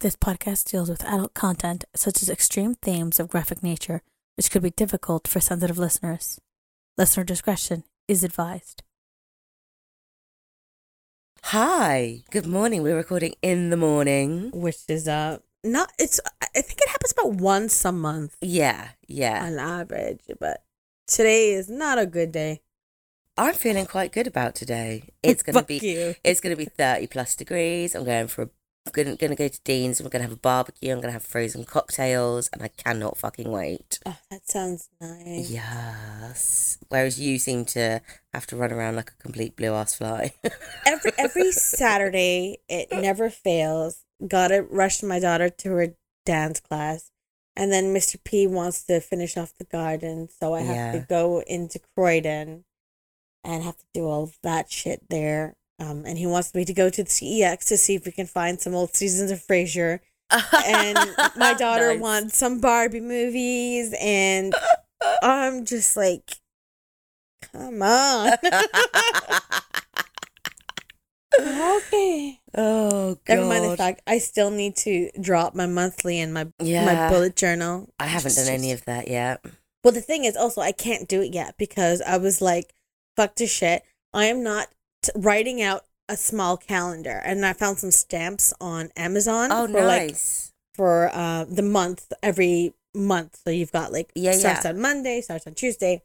This podcast deals with adult content such as extreme themes of graphic nature, which could be difficult for sensitive listeners. Listener discretion is advised. Hi, good morning. We're recording in the morning. which is uh not it's I think it happens about once a month Yeah, yeah. on average, but today is not a good day. I'm feeling quite good about today. It's gonna Fuck be you. it's gonna be 30 plus degrees. I'm going for a gonna, gonna go to Dean's and we're gonna have a barbecue. I'm gonna have frozen cocktails and I cannot fucking wait. Oh, that sounds nice. Yes. Whereas you seem to have to run around like a complete blue ass fly. Every every Saturday, it never fails. Gotta rush my daughter to her dance class, and then Mr. P wants to finish off the garden, so I have Yeah. to go into Croydon, and have to do all that shit there. Um, and he wants me to go to the CEX to see if we can find some old seasons of Frasier. and my daughter Nice. wants some Barbie movies, and I'm just like, come on. okay. oh god. Never mind the fact I still need to drop my monthly and my Yeah. my bullet journal. I haven't done any of that yet. Well, the thing is, also I can't do it yet because I was like, fuck this shit. I am not writing out a small calendar, and I found some stamps on Amazon. Oh, for like nice. for uh the month every month. So you've got like Yeah, starts yeah. on Monday, starts on Tuesday.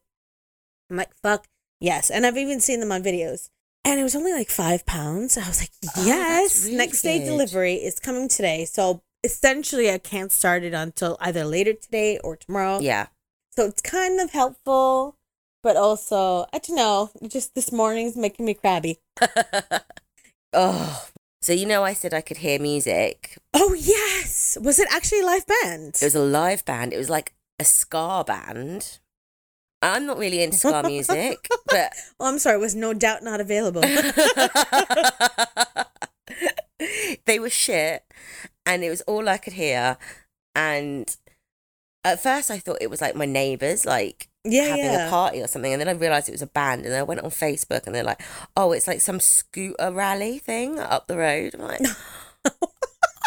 I'm like, fuck yes, and I've even seen them on videos. And it was only like five pounds. I was like, Oh, yes. really Next day good. delivery is coming today. So essentially, I can't start it until either later today or tomorrow. Yeah. So it's kind of helpful, but also I don't know. Just this morning's making me crabby. oh. So you know I said I could hear music. Oh yes, was it actually a live band? It was a live band. It was like a ska band. I'm not really into ska music, but oh, I'm sorry. It was no doubt not available. they were shit and it was all I could hear and at first I thought it was like my neighbors like yeah, having yeah. a party or something and then I realized it was a band and then I went on Facebook and they're like oh it's like some scooter rally thing up the road I'm like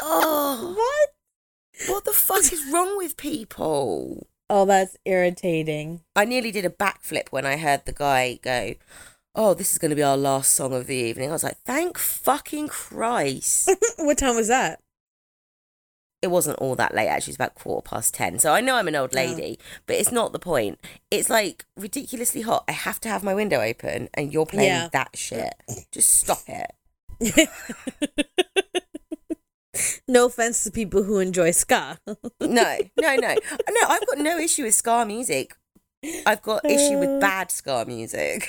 oh what? what the fuck is wrong with people Oh, that's irritating. I nearly did a backflip when I heard the guy go, "Oh, this is going to be our last song of the evening." I was like, "Thank fucking Christ!" what time was that? It wasn't all that late. Actually, it was about quarter past ten. So I know I'm an old Yeah. lady, but it's not the point. It's like ridiculously hot. I have to have my window open, and you're playing Yeah. that shit. Just stop it. no offense to people who enjoy ska. No, no, no, no. I've got no issue with ska music. I've got issue Uh. with bad ska music.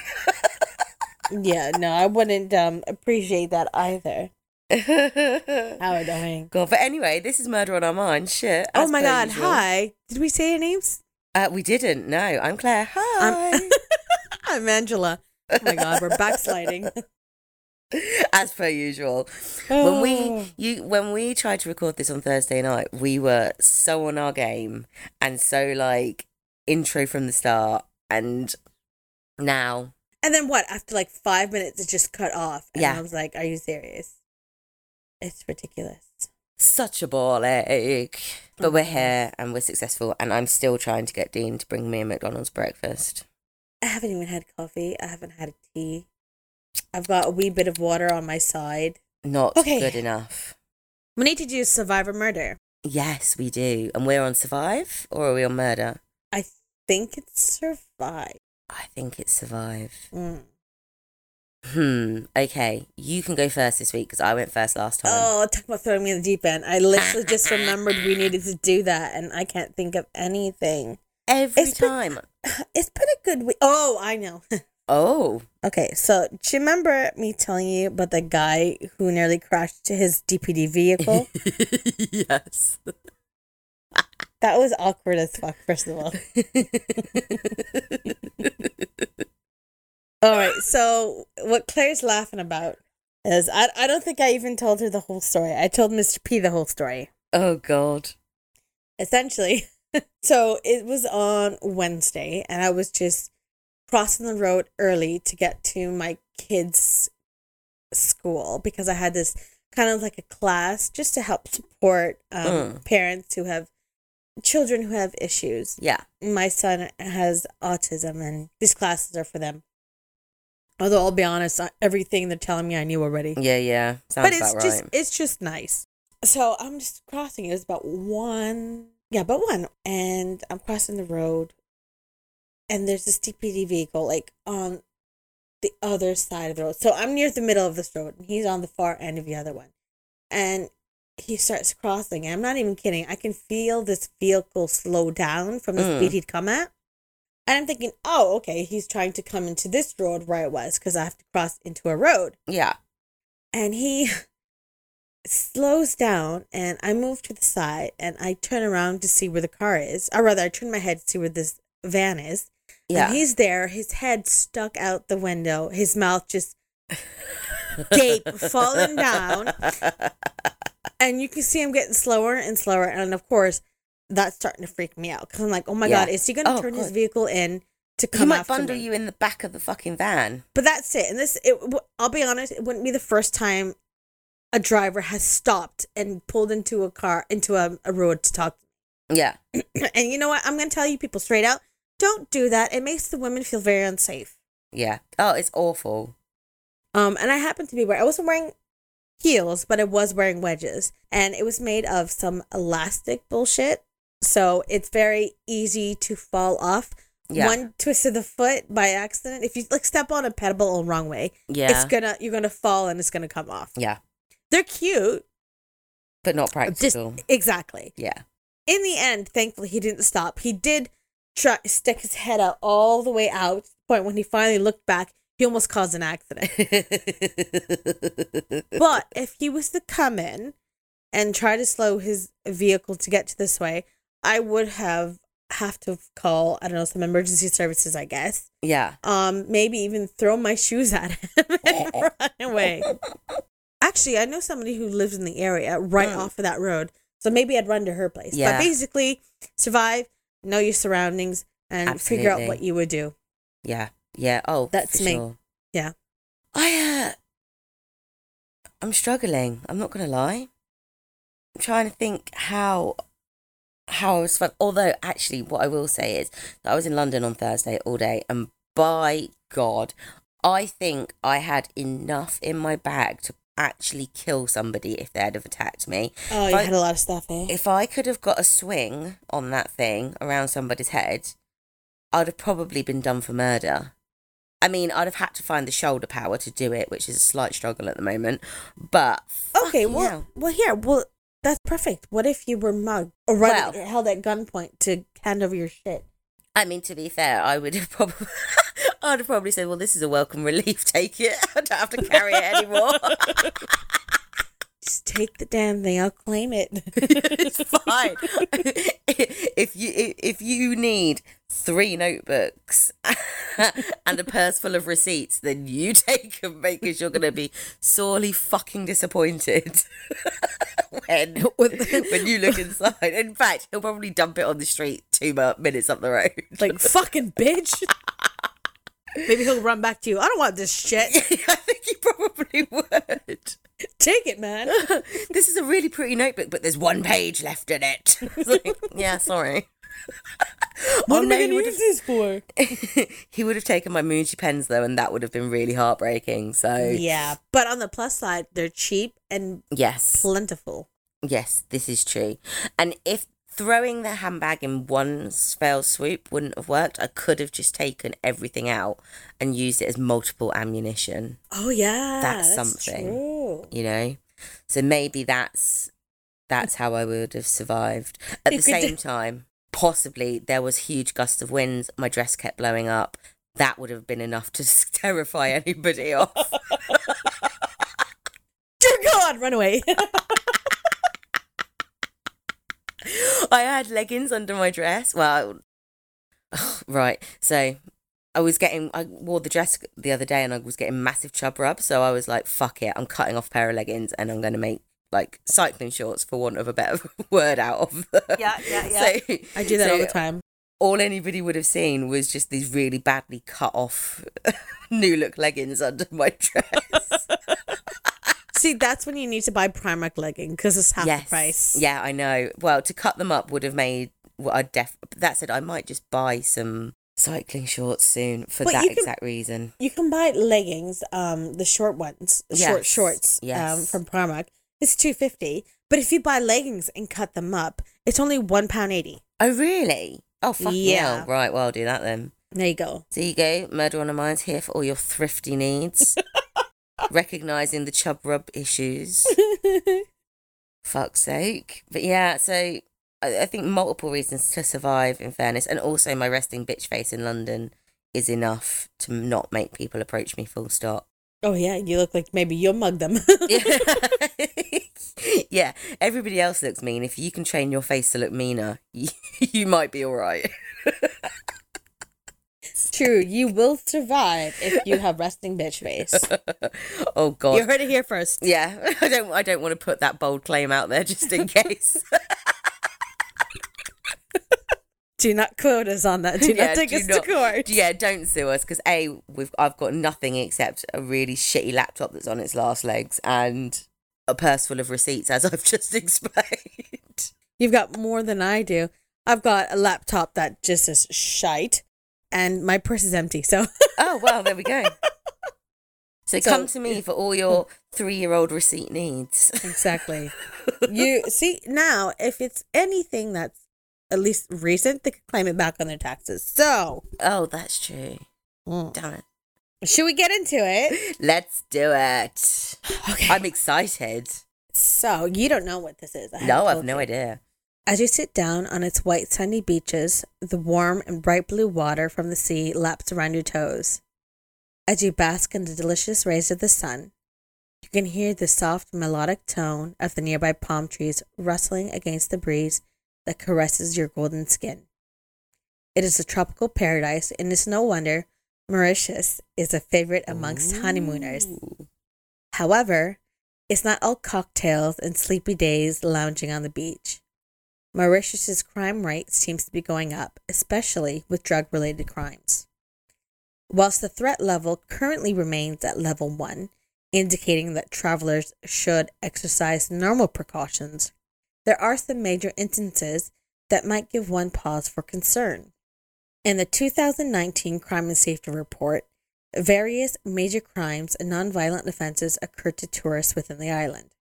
yeah, no, I wouldn't um appreciate that either. How annoying. God, but anyway, this is murder on our mind. Shit. Oh my god, usual. hi. Did we say your names? Uh, we didn't. No, I'm Claire. Hi. I'm, I'm Angela. Oh my god, we're backsliding. As per usual. When Oh. we you when we tried to record this on Thursday night, we were so on our game and so like intro from the start and now And then what? After like five minutes, it just cut off. And Yeah. I was like, "Are you serious?" It's ridiculous. such a ball ache. But we're here and we're successful and I'm still trying to get Dean to bring me a McDonald's breakfast. I haven't even had coffee. I haven't had a tea. I've got a wee bit of water on my side. Not Okay. good enough. We need to do survivor murder. Yes, we do. And we're on survive or are we on murder? I think it's survive. I think it's survive. Mm. Hmm. Okay, you can go first this week because I went first last time. Oh, talk about throwing me in the deep end. I literally just remembered we needed to do that, and I can't think of anything. Every it's been- time. It's been a good week. Oh, I know. Oh, okay, so do you remember me telling you about the guy who nearly crashed his DPD vehicle? yes. that was awkward as fuck, first of all. All right, so what Claire's laughing about is I, I don't think I even told her the whole story. I told Mr. P the whole story. oh God. essentially. so it was on Wednesday, and I was just crossing the road early to get to my kids' school because I had this kind of like a class just to help support um, Mm. parents who have children who have issues. Yeah. My son has autism, and these classes are for them. Although I'll be honest, everything they're telling me I knew already. Yeah, yeah. Sounds but it's about just right. it's just nice. So I'm just crossing. It was about one, yeah, about one, and I'm crossing the road, and there's this DPD vehicle like on the other side of the road. So I'm near the middle of this road, and he's on the far end of the other one, and he starts crossing. And I'm not even kidding. I can feel this vehicle slow down from the Mm. speed he'd come at. And I'm thinking, oh, okay, he's trying to come into this road where I was because I have to cross into a road Yeah. and he slows down and I move to the side and I turn around to see where the car is. Or rather I turn my head to see where this van is. Yeah. And he's there, his head stuck out the window, his mouth just gape falling down. And you can see him getting slower and slower. And of course, that's starting to freak me out. Cause I'm like, oh my Yeah. God, is he gonna Oh, turn his vehicle in to come? he might bundle me? you in the back of the fucking van. But that's it. And this, it, I'll be honest, it wouldn't be the first time a driver has stopped and pulled into a car, into a, a road to talk. To me. Yeah. And you know what? I'm going to tell you people straight out don't do that. It makes the women feel very unsafe. Yeah. Oh, it's awful. Um, and I happened to be wearing, I wasn't wearing heels, but I was wearing wedges. And it was made of some elastic bullshit. So it's very easy to fall off. Yeah. One twist of the foot by accident. If you like step on a pebble the wrong way, yeah. it's gonna you're gonna fall and it's gonna come off. yeah. They're cute. But not Just practical. exactly. yeah. In the end, thankfully he didn't stop. He did try stick his head out all the way out. Point when he finally looked back, he almost caused an accident. but if he was to come in and try to slow his vehicle to get to this way, I would have have to call I don't know some emergency services, I guess. yeah. Um, maybe even throw my shoes at him and run away. Actually, I know somebody who lives in the area right Mm. off of that road. So maybe I'd run to her place. Yeah. But basically, survive, know your surroundings, and figure out what you would do. Yeah. Yeah. Oh, That's me. Sure. Yeah. I uh I'm struggling. I'm not gonna lie. I'm trying to think how how I was fun. Although actually what I will say is that I was in London on Thursday all day and by God, I think I had enough in my bag to actually kill somebody if they'd have attacked me. Oh, you I- had a lot of stuff, eh? If I could have got a swing on that thing around somebody's head, I'd have probably been done for murder. I mean, I'd have had to find the shoulder power to do it, which is a slight struggle at the moment. But Okay, well, hell. well, here, well, that's perfect. What if you were mugged or run, Well- held at gunpoint to hand over your shit? I mean, to be fair, I would have probably, I'd have probably said, "Well, this is a welcome relief. Take it. I don't have to carry it anymore. Just take the damn thing. I'll claim it. it's fine. if you if you need three notebooks and a purse full of receipts, then you take them because you're going to be sorely fucking disappointed when when you look inside. In fact, he'll probably dump it on the street two minutes up the road. like fucking bitch. Maybe he'll run back to you. I don't want this shit. I think he probably would. Take it, man. this is a really pretty notebook, but there's one page left in it. Like, yeah, sorry. What Oh, am I he gonna would use this for? he would have taken my Muji pens though, and that would have been really heartbreaking. So Yeah, but on the plus side, they're cheap and yes, plentiful. yes, this is true. And if throwing the handbag in one fell swoop wouldn't have worked, I could have just taken everything out and used it as multiple ammunition. Oh yeah, That's something. True. You know, so maybe that's that's how I would have survived. At the same time, possibly there was huge gusts of winds. My dress kept blowing up. That would have been enough to terrify anybody off. Dear God, run away. I had leggings under my dress. Well, right. So I was getting, I wore the dress the other day and I was getting massive chub rub. So I was like, fuck it. I'm cutting off a pair of leggings and I'm going to make like cycling shorts for want of a better word out of them. Yeah, yeah, yeah. So, I do that so all the time. All anybody would have seen was just these really badly cut off new look leggings under my dress. See, that's when you need to buy Primark legging because it's half yes. the price. Yeah, I know. Well, to cut them up would have made what I def. That said, I might just buy some cycling shorts soon for But that can- exact reason. You can buy leggings, um, the short ones, short Yes, shorts, um, from Primark. It's two fifty. But if you buy leggings and cut them up, it's only one pound eighty. Oh, really? Oh, fuck Yeah. yeah. Right, well, I'll do that then. There you go. There you go. Murder on a Mind's here for all your thrifty needs. Recognizing the chub rub issues. Fuck's sake. But yeah, so I, I think multiple reasons to survive, in fairness, and also my resting bitch face in London is enough to not make people approach me full stop. oh yeah, you look like maybe you'll mug them. Yeah. yeah, everybody else looks mean. If you can train your face to look meaner, you, you might be all right. True, you will survive if you have resting bitch face. oh god. You heard it here first. Yeah, I don't. I don't want to put that bold claim out there just in case. Do not quote us on that. Do Yeah, not take us not- to court. yeah, don't sue us because a we've I've got nothing except a really shitty laptop that's on its last legs and a purse full of receipts, as I've just explained. You've got more than I do. I've got a laptop that just is shite, and my purse is empty. So oh well, there we go. So, So- come to me for all your three-year-old receipt needs. exactly. you see now, if it's anything that's at least recent, they can claim it back on their taxes. So, Oh, that's true. mm. Damn it. should we get into it? Let's do it. Okay. I'm excited. so you don't know what this is. I No, I've no you. idea. As you sit down on its white sandy beaches, the warm and bright blue water from the sea laps around your toes. As you bask in the delicious rays of the sun, you can hear the soft melodic tone of the nearby palm trees rustling against the breeze that caresses your golden skin. It is a tropical paradise, and it's no wonder Mauritius is a favorite amongst honeymooners. However, it's not all cocktails and sleepy days lounging on the beach. Mauritius's crime rate seems to be going up, especially with drug related crimes. Whilst the threat level currently remains at level 1, indicating that travelers should exercise normal precautions, there are some major instances that might give one pause for concern. In the 2019 Crime and Safety Report, various major crimes and nonviolent offenses occurred to tourists within the island.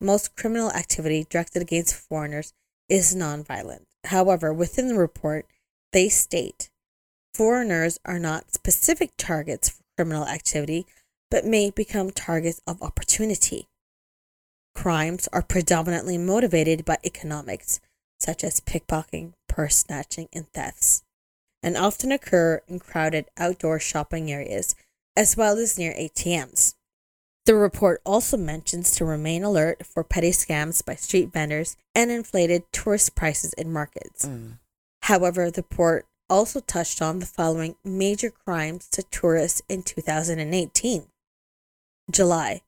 Most criminal activity directed against foreigners is nonviolent. However, within the report, they state foreigners are not specific targets for criminal activity, but may become targets of opportunity. Crimes are predominantly motivated by economics, such as pickpocketing, purse snatching, and thefts, and often occur in crowded outdoor shopping areas as well as near ATMs. The report also mentions to remain alert for petty scams by street vendors and inflated tourist prices in markets. Mm. However, the report also touched on the following major crimes to tourists in 2018. July.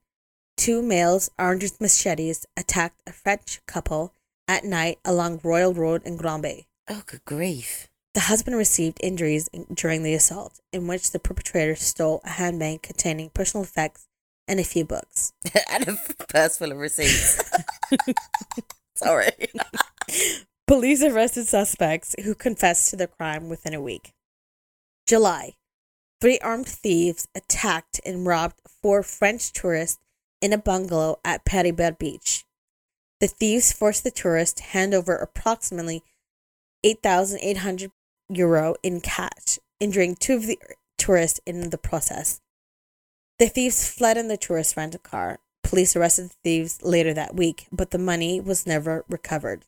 Two males armed with machetes attacked a French couple at night along Royal Road in Grand Baie. Oh, good grief. The husband received injuries in- during the assault, in which the perpetrator stole a handbag containing personal effects and a few books. and a purse full of receipts. Sorry. Police arrested suspects who confessed to the crime within a week. July. Three armed thieves attacked and robbed four French tourists in a bungalow at Pereybere Beach. The thieves forced the tourist to hand over approximately 8,800 euro in cash, injuring two of the tourists in the process. The thieves fled in the tourist rental car. Police arrested the thieves later that week, but the money was never recovered.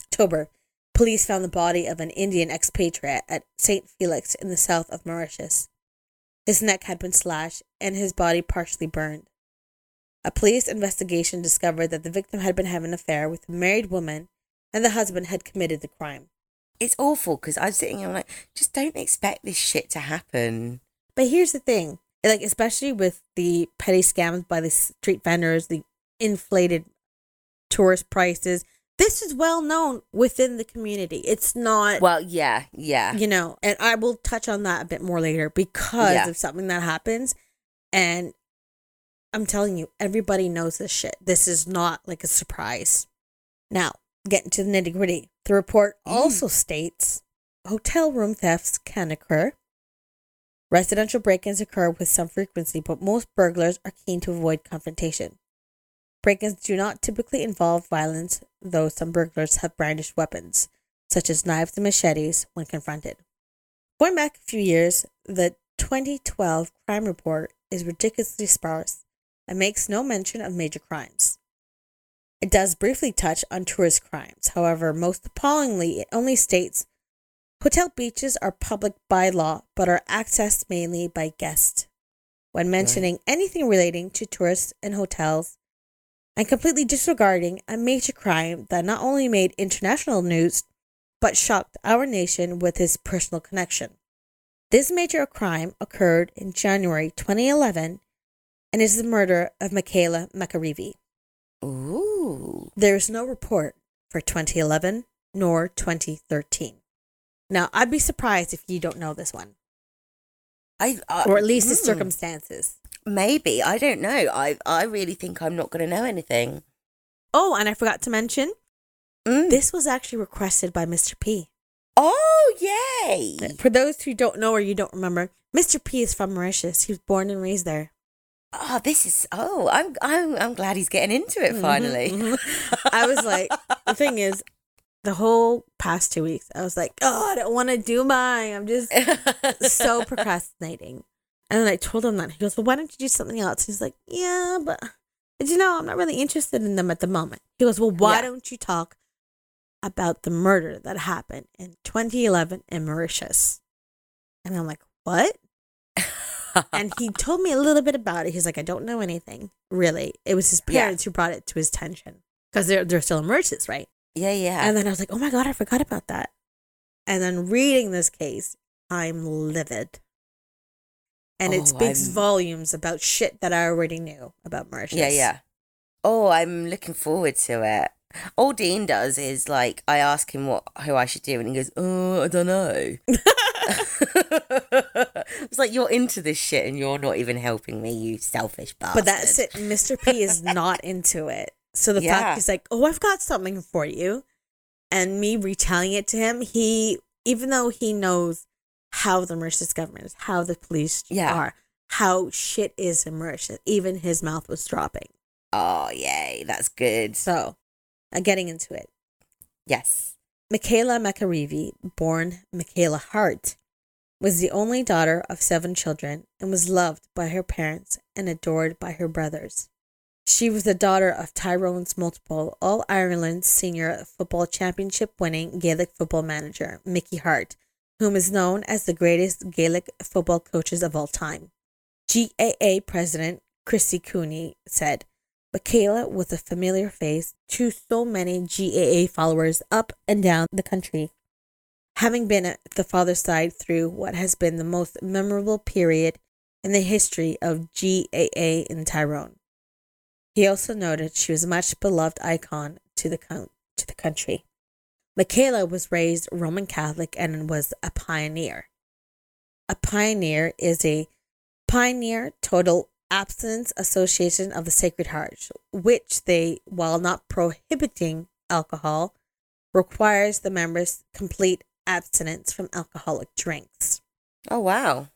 October, police found the body of an Indian expatriate at St. Felix in the south of Mauritius. His neck had been slashed and his body partially burned. A police investigation discovered that the victim had been having an affair with a married woman and the husband had committed the crime. It's awful because I'm sitting here like, just don't expect this shit to happen. But here's the thing, like especially with the petty scams by the street vendors, the inflated tourist prices, this is well known within the community. It's not Well, yeah, yeah. you know, and I will touch on that a bit more later because Yeah. of something that happens and I'm telling you, everybody knows this shit. This is not like a surprise. Now, getting to the nitty gritty. The report mm. also states hotel room thefts can occur. Residential break ins occur with some frequency, but most burglars are keen to avoid confrontation. Break ins do not typically involve violence, though some burglars have brandished weapons, such as knives and machetes, when confronted. Going back a few years, the 2012 crime report is ridiculously sparse and makes no mention of major crimes. It does briefly touch on tourist crimes. However, most appallingly, it only states hotel beaches are public by law but are accessed mainly by guests. When mentioning right. anything relating to tourists and hotels, and completely disregarding a major crime that not only made international news but shocked our nation with his personal connection. This major crime occurred in January 2011 and is the murder of Michaela McAreavey. Ooh. There is no report for 2011 nor 2013. Now, I'd be surprised if you don't know this one. I, uh, or at least the hmm. circumstances. Maybe I don't know. I I really think I'm not going to know anything. Oh, and I forgot to mention, mm. this was actually requested by Mr. P. Oh, yay! For those who don't know or you don't remember, Mr. P is from Mauritius. He was born and raised there oh, this is oh, I'm I'm I'm glad he's getting into it mm-hmm, finally. Mm-hmm. I was like, the thing is, the whole past two weeks, I was like, oh, I don't want to do mine. I'm just so procrastinating. And then I told him that he goes, well, why don't you do something else? He's like, yeah, but, but you know, I'm not really interested in them at the moment. He goes, well, why yeah. don't you talk about the murder that happened in 2011 in Mauritius? And I'm like, what? And he told me a little bit about it. He's like, I don't know anything really. It was his parents yeah. who brought it to his attention because they're they're still immersed, right? Yeah, yeah. And then I was like, oh my god, I forgot about that. And then reading this case, I'm livid. And oh, it speaks I'm... volumes about shit that I already knew about Mauritius. Yeah, yeah. Oh, I'm looking forward to it. All Dean does is like I ask him what who I should do, and he goes, "Oh, I don't know." it's like you're into this shit and you're not even helping me, you selfish bastard. But that's it. Mr. P is not into it. So the yeah. fact he's like, "Oh, I've got something for you," and me retelling it to him, he even though he knows how the Mauritius government is, how the police yeah. are, how shit is in Mauritius, even his mouth was dropping. Oh, yay, that's good. So, uh, getting into it. Yes. Michaela McAreavey, born Michaela Harte, was the only daughter of seven children and was loved by her parents and adored by her brothers. She was the daughter of Tyrone's multiple All Ireland Senior Football Championship winning Gaelic football manager, Mickey Harte, whom is known as the greatest Gaelic football coaches of all time. GAA President Christy Cooney said, Michaela was a familiar face to so many GAA followers up and down the country. Having been at the father's side through what has been the most memorable period in the history of GAA in Tyrone. He also noted she was a much beloved icon to the, to the country. Michaela was raised Roman Catholic and was a pioneer. A pioneer is a pioneer total abstinence association of the Sacred Heart, which they, while not prohibiting alcohol, requires the members complete abstinence from alcoholic drinks. Oh, wow.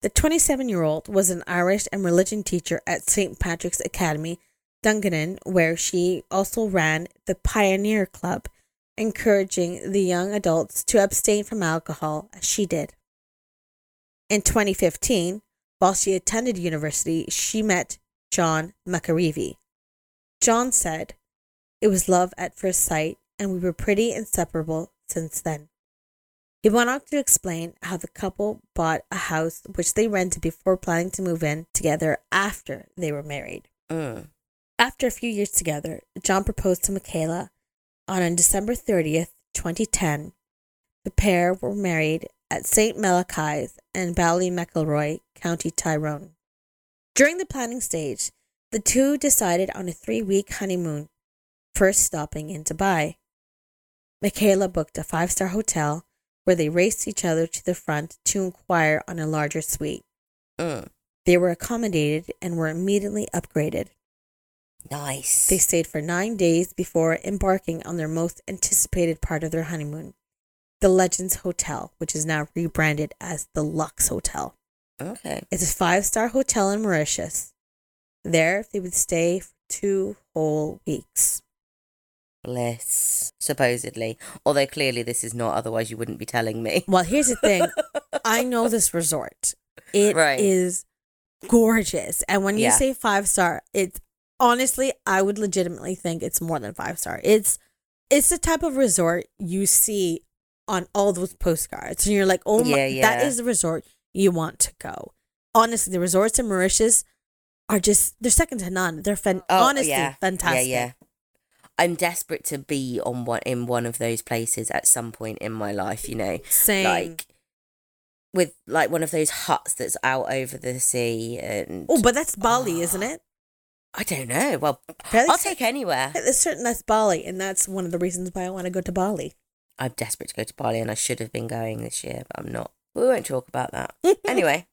The 27 year old was an Irish and religion teacher at St. Patrick's Academy, Dungannon, where she also ran the Pioneer Club, encouraging the young adults to abstain from alcohol as she did. In 2015, while she attended university, she met John McAreavey. John said, It was love at first sight, and we were pretty inseparable since then. He went on to explain how the couple bought a house which they rented before planning to move in together after they were married. Mm. After a few years together, John proposed to Michaela on December 30th, 2010. The pair were married at St. Malachy's and Ballymacilroy, County Tyrone. During the planning stage, the two decided on a three week honeymoon, first stopping in Dubai. Michaela booked a five star hotel where they raced each other to the front to inquire on a larger suite. Mm. They were accommodated and were immediately upgraded. Nice. They stayed for nine days before embarking on their most anticipated part of their honeymoon, the Legends Hotel, which is now rebranded as the Lux Hotel. okay. It's a five star hotel in Mauritius. There, they would stay for two whole weeks. Bliss, supposedly. Although clearly this is not, otherwise you wouldn't be telling me. Well, here's the thing I know this resort, It is Right. gorgeous. And when you Yeah. say five star, it's honestly, I would legitimately think it's more than five star. It's it's the type of resort you see on all those postcards. And you're like, oh my, Yeah, that yeah. is the resort you want to go. Honestly, the resorts in Mauritius are just, they're second to none. They're fan- Oh, honestly fantastic. I'm desperate to be on one in one of those places at some point in my life, you know. Same. Like with like one of those huts that's out over the sea and oh, but that's Bali, isn't ah. it? I don't know. Well, I'll take anywhere. It's certain that's Bali, and that's one of the reasons why I want to go to Bali. I'm desperate to go to Bali and I should have been going this year, but I'm not. We won't talk about that. anyway.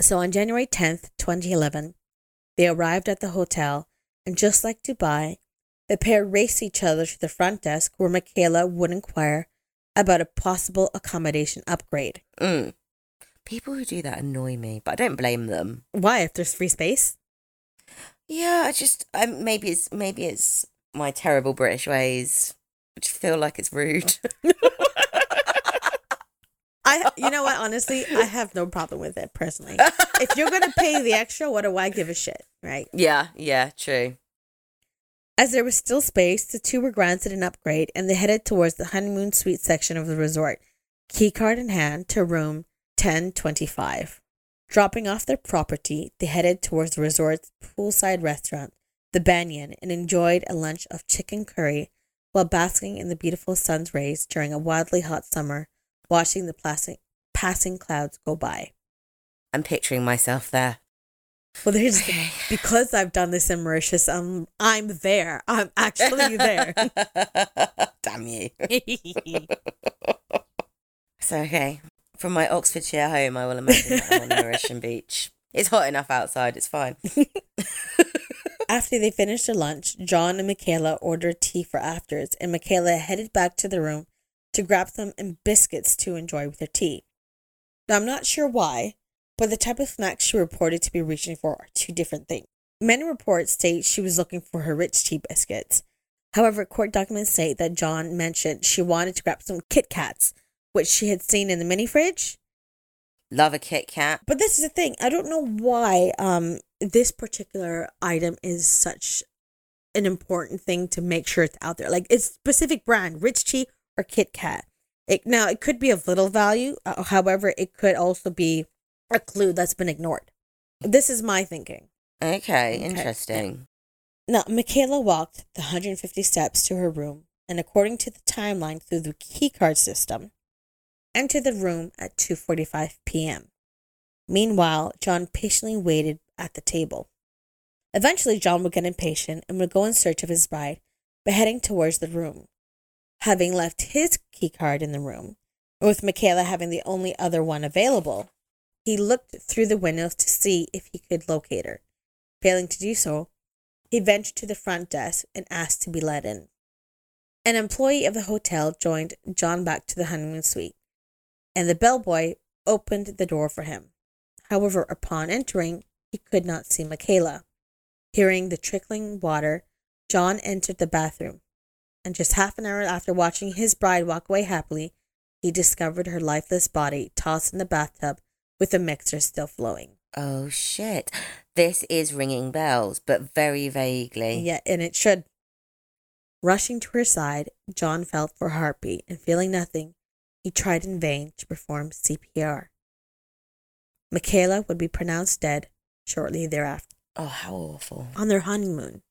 So on January 10th, 2011, they arrived at the hotel, and just like Dubai, the pair raced each other to the front desk where Michaela would inquire about a possible accommodation upgrade. Mm. People who do that annoy me, but I don't blame them. Why, if there's free space? Yeah, I just I, maybe it's maybe it's my terrible British ways. I just feel like it's rude. I, you know what, honestly, I have no problem with it personally. If you're going to pay the extra, what do I give a shit, right? yeah, yeah, true. As there was still space, the two were granted an upgrade and they headed towards the honeymoon suite section of the resort, keycard in hand to room 1025. Dropping off their property, they headed towards the resort's poolside restaurant, the Banyan, and enjoyed a lunch of chicken curry while basking in the beautiful sun's rays during a wildly hot summer, watching the passing, passing clouds go by. I'm picturing myself there. Well, there's the thing. because I've done this in Mauritius. I'm I'm there. I'm actually there. Damn you. So okay, from my Oxfordshire home, I will imagine I'm on a Mauritian beach. It's hot enough outside. It's fine. After they finished their lunch, John and Michaela ordered tea for afters, and Michaela headed back to the room to grab some and biscuits to enjoy with her tea. Now, I'm not sure why, but the type of snacks she reported to be reaching for are two different things. Many reports state she was looking for her rich tea biscuits. However, court documents state that John mentioned she wanted to grab some Kit Kats, which she had seen in the mini fridge. Love a Kit Kat. But this is the thing. I don't know why um this particular item is such an important thing to make sure it's out there. Like it's specific brand, Rich Tea or Kit Kat. It, now it could be of little value. Uh, however, it could also be a clue that's been ignored. This is my thinking. Okay, Okay, interesting. Now, Michaela walked the 150 steps to her room, and according to the timeline through the keycard system, entered the room at 2:45 p.m. Meanwhile, John patiently waited at the table. Eventually, John would get impatient and would go in search of his bride by heading towards the room. Having left his keycard in the room, with Michaela having the only other one available, he looked through the windows to see if he could locate her. Failing to do so, he ventured to the front desk and asked to be let in. An employee of the hotel joined John back to the honeymoon suite, and the bellboy opened the door for him. However, upon entering, he could not see Michaela. Hearing the trickling water, John entered the bathroom, and just half an hour after watching his bride walk away happily, he discovered her lifeless body tossed in the bathtub with the mixer still flowing. Oh shit. This is ringing bells, but very vaguely. Yeah, and it should. Rushing to her side, John felt for her heartbeat, and feeling nothing, he tried in vain to perform CPR. Michaela would be pronounced dead shortly thereafter. Oh, how awful. On their honeymoon.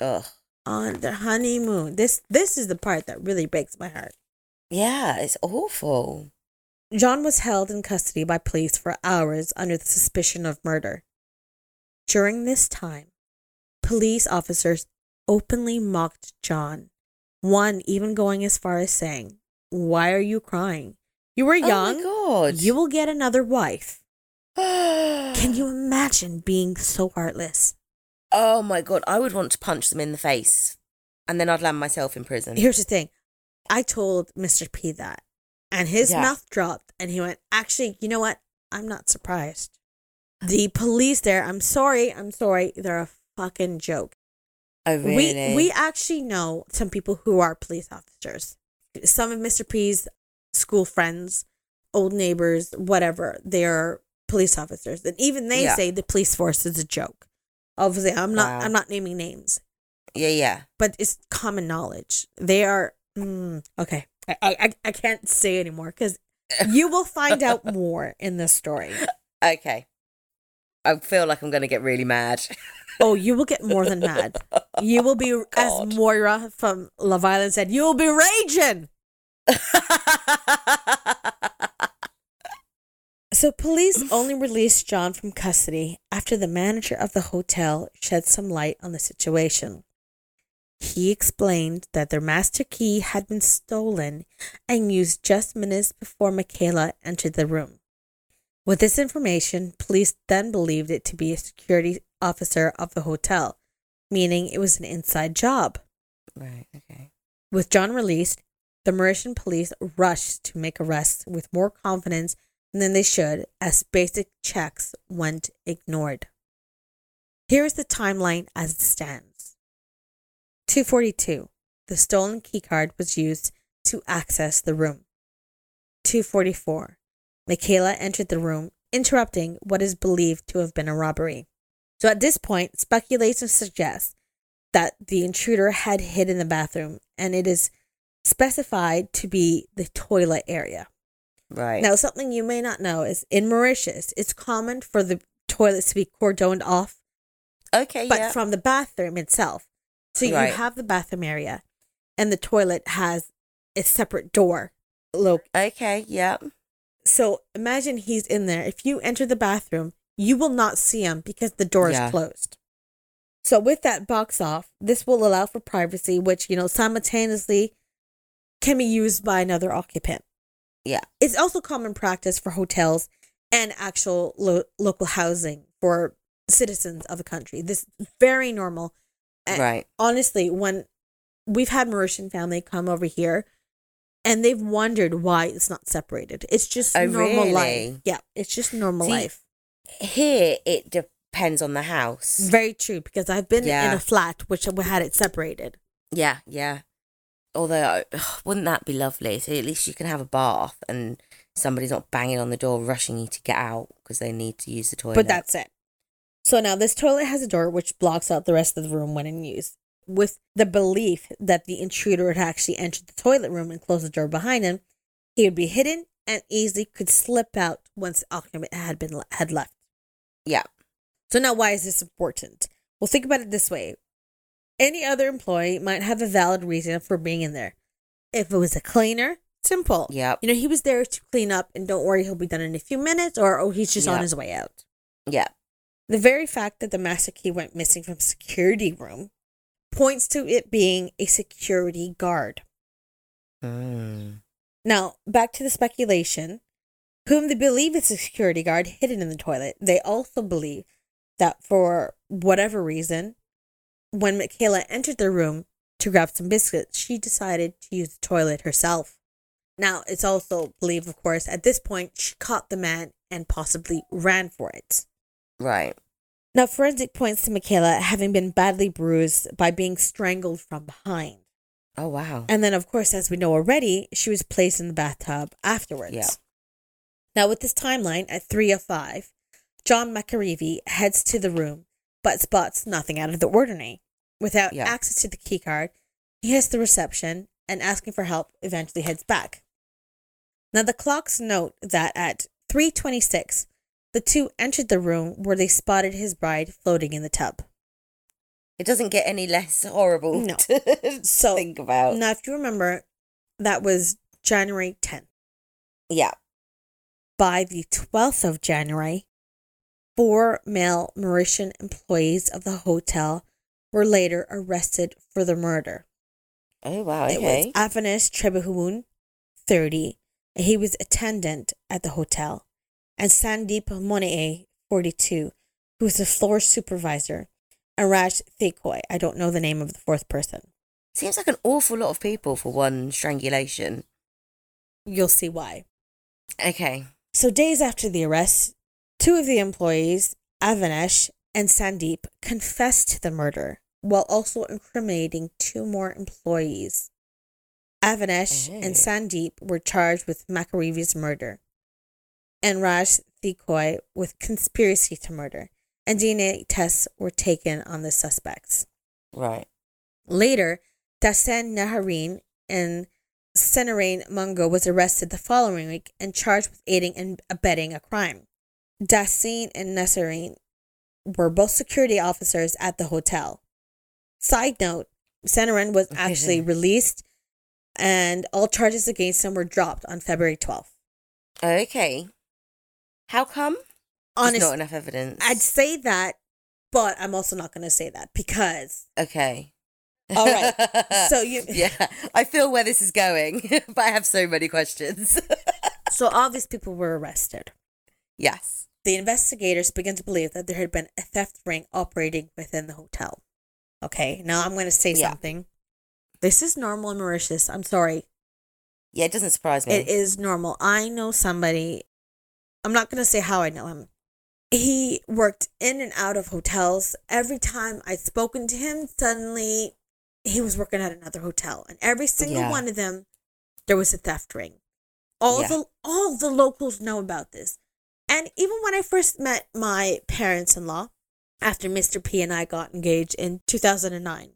Ugh. On their honeymoon. This this is the part that really breaks my heart. Yeah, it's awful. John was held in custody by police for hours under the suspicion of murder. During this time, police officers openly mocked John, one even going as far as saying, Why are you crying? You were young. Oh my god. You will get another wife. Can you imagine being so heartless? Oh my god, I would want to punch them in the face, and then I'd land myself in prison. Here's the thing. I told Mr. P that, and his Yeah. mouth dropped, and he went, Actually, you know what? I'm not surprised. The police there, I'm sorry, I'm sorry, they're a fucking joke. oh really? We we actually know some people who are police officers. Some of Mr. P's school friends, old neighbors, whatever, they're police officers. And even they Yeah. say the police force is a joke. Obviously, I'm not Wow. I'm not naming names, yeah, yeah. but it's common knowledge. They are mm, okay. I, I I can't say anymore because you will find out more in this story. Okay. I feel like I'm gonna get really mad. Oh, you will get more than mad. You will be, as Moira from Love Island said, you will be raging. So police only released John from custody after the manager of the hotel shed some light on the situation. He explained that their master key had been stolen and used just minutes before Michaela entered the room. With this information, police then believed it to be a security officer of the hotel, meaning it was an inside job. right. Okay. With John released, the Mauritian police rushed to make arrests with more confidence than they should, as basic checks went ignored. Here is the timeline as it stands 242. The stolen keycard was used to access the room. 244. Michaela entered the room, interrupting what is believed to have been a robbery. So at this point, speculation suggests that the intruder had hid in the bathroom, and it is specified to be the toilet area. Right. Now, something you may not know is in Mauritius, it's common for the toilets to be cordoned off, okay. but yeah. from the bathroom itself. So you Right. have the bathroom area, and the toilet has a separate door. Look, okay. Yep. so imagine he's in there. If you enter the bathroom, you will not see him because the door Yeah. is closed. So with that box off, this will allow for privacy, which you know simultaneously can be used by another occupant. Yeah. It's also common practice for hotels and actual lo- local housing for citizens of a country. This is very normal. And Right. honestly, when we've had Mauritian family come over here and they've wondered why it's not separated. It's just Oh, normal life. really? Yeah, it's just normal See, life. Here it depends on the house. Very true because I've been in a flat which had it separated. Yeah. Yeah. Although, wouldn't that be lovely? So at least you can have a bath and somebody's not banging on the door, rushing you to get out because they need to use the toilet. But that's it. So now this toilet has a door which blocks out the rest of the room when in use, with the belief that the intruder had actually entered the toilet room and closed the door behind him. He would be hidden and easily could slip out once occupant had been had left. yeah. So now, why is this important? Well, think about it this way: any other employee might have a valid reason for being in there. If it was a cleaner, simple. Yep. You know, he was there to clean up, and don't worry, he'll be done in a few minutes, or oh, he's just on his way out. Yeah. The very fact that the master key went missing from security room points to it being a security guard. Mm. Now, back to the speculation. Whom they believe is a security guard hidden in the toilet. They also believe that for whatever reason, when Michaela entered the room to grab some biscuits, she decided to use the toilet herself. Now, it's also believed, of course, at this point, she caught the man and possibly ran for it. Right. Now, forensic points to Michaela having been badly bruised by being strangled from behind. Oh wow. And then, of course, as we know already, she was placed in the bathtub afterwards. Yeah. Now, with this timeline at 3.05, John McAreavey heads to the room, but spots nothing out of the ordinary. Without Yeah. access to the keycard, he hits the reception and asking for help eventually heads back. Now, the clocks note that at 3.26, the two entered the room where they spotted his bride floating in the tub. It doesn't get any less horrible No. to So, think about. Now, if you remember, that was January 10th. Yeah. By the 12th of January, four male Mauritian employees of the hotel were later arrested for the murder. Oh wow. It Okay. was Avinash Treebhoowoon, 30, and he was attendant at the hotel, and Sandeep Moneea, 42, who was the floor supervisor, and Raj Theekoy. I don't know the name of the fourth person. Seems like an awful lot of people for one strangulation. You'll see why. Okay. So, days after the arrest, two of the employees, Avinash and Sandeep, confessed to the murder while also incriminating two more employees. Avinash and Oh. Sandeep were charged with McAreavey's murder, and Raj Theekoy with conspiracy to murder, and DNA tests were taken on the suspects. Right. Later, Dassen Narayanen and Seenarain Mungroo was arrested the following week and charged with aiding and abetting a crime. Dasin and Nasareen were both security officers at the hotel. Side note, Senarain was actually released and all charges against him were dropped on February 12th. Okay. How come? There's Honest, not enough evidence. I'd say that, but I'm also not going to say that because Okay. All right. So you- Yeah, I feel where this is going, but I have so many questions. so all these people were arrested. yes. The investigators began to believe that there had been a theft ring operating within the hotel. Okay, now I'm going to say Yeah. something. This is normal in Mauritius. I'm sorry. Yeah, it doesn't surprise me. It is normal. I know somebody, I'm not going to say how I know him. He worked in and out of hotels. Every time I'd spoken to him, suddenly he was working at another hotel. And every single Yeah. one of them, there was a theft ring. All Yeah. the all the locals know about this. And even when I first met my parents in law, after Mr. P and I got engaged in 2009,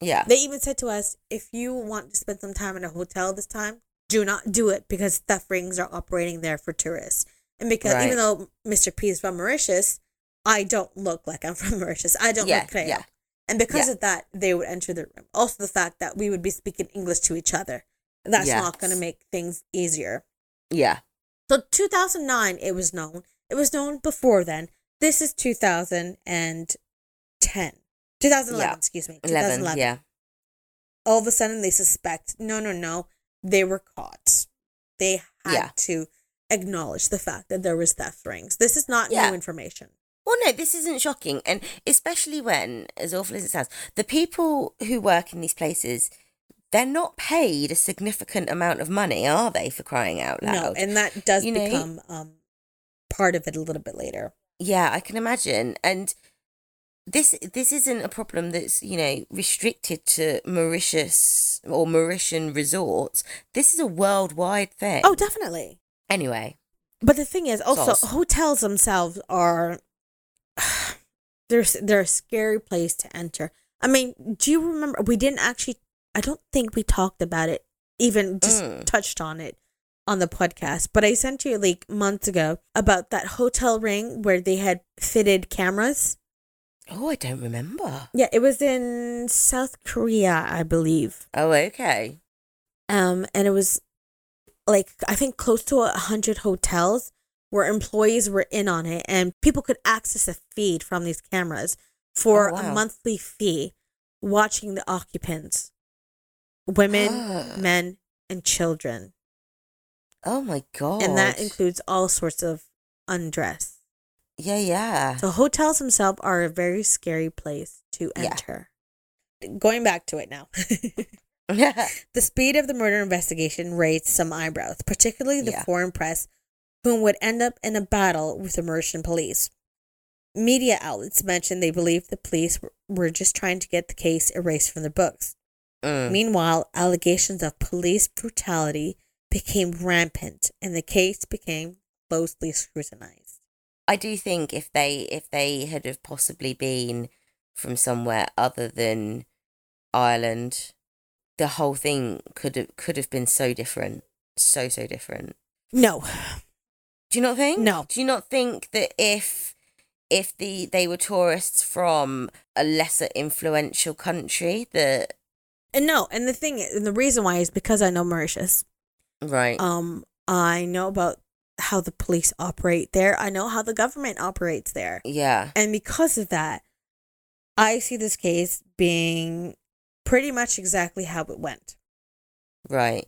yeah. they even said to us, if you want to spend some time in a hotel this time, do not do it because theft rings are operating there for tourists. And because Right. even though Mr. P is from Mauritius, I don't look like I'm from Mauritius. I don't Yeah, look Creole. yeah. And because Yeah. of that, they would enter the room. Also, the fact that we would be speaking English to each other. That's not going to make things easier. Yeah. So 2009, it was known. It was known before then. This is 2010. 2011, Yeah. excuse me. 11. 2011 Yeah. all of a sudden they suspect no no no they were caught they had Yeah. to acknowledge the fact that there was theft rings this is not Yeah. new information Well, no, this isn't shocking. And especially when, as awful as it sounds, the people who work in these places, they're not paid a significant amount of money, are they, for crying out loud? no and that does You know- become um part of it a little bit later Yeah, I can imagine. And this this isn't a problem that's, you know, restricted to Mauritius or Mauritian resorts. This is a worldwide thing. oh definitely Anyway, but the thing is also Sauce. hotels themselves are they're they're a scary place to enter i mean do you remember we didn't actually i don't think we talked about it even just Mm. touched on it on the podcast but i sent you like months ago about that hotel ring where they had fitted cameras oh, I don't remember. yeah it was in south korea i believe Oh, okay. um and it was like i think close to a hundred hotels where employees were in on it and people could access a feed from these cameras for Oh, a monthly fee watching the occupants women Ah. men and children Oh my god. and that includes all sorts of undress Yeah, yeah. so hotels themselves are a very scary place to Yeah. enter going back to it now Yeah. The speed of the murder investigation raised some eyebrows, particularly the Yeah. foreign press, whom would end up in a battle with the Mauritian police. Media outlets mentioned they believed the police were just trying to get the case erased from the books. Mm. Meanwhile, allegations of police brutality became rampant and the case became closely scrutinized. I do think if they if they had have possibly been from somewhere other than Ireland, the whole thing could have could have been so different, so so different. No, Do you not think? No. Do you not think that if if the they were tourists from a lesser influential country that and no, and the thing, and the reason why is because I know Mauritius. right Um, I know about how the police operate there. I know how the government operates there. yeah And because of that, I see this case being pretty much exactly how it went. right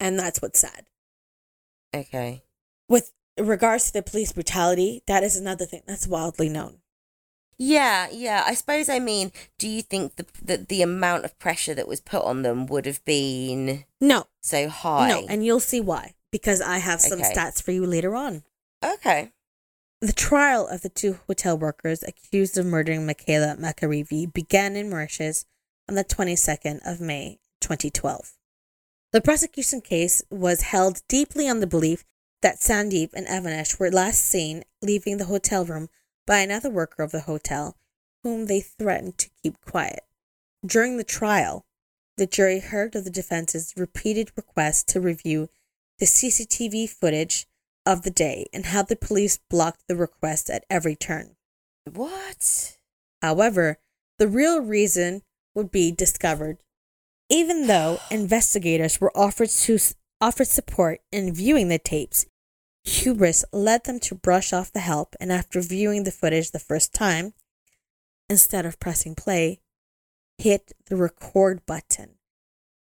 And that's what's sad. okay With regards to the police brutality, that is another thing that's wildly known. Yeah, yeah. I suppose I mean, do you think the the, the amount of pressure that was put on them would have been No, so high? no, and you'll see why because I have some Okay. stats for you later on. okay. The trial of the two hotel workers accused of murdering Michaela McAreavey began in Mauritius on the 22nd of May 2012. The prosecution case was held deeply on the belief that Sandeep and Avinash were last seen leaving the hotel room by another worker of the hotel, whom they threatened to keep quiet. During the trial, the jury heard of the defense's repeated requests to review the CCTV footage of the day and how the police blocked the request at every turn. What? However, the real reason would be discovered. Even though investigators were offered to offered support in viewing the tapes, hubris led them to brush off the help and after viewing the footage the first time, instead of pressing play, hit the record button,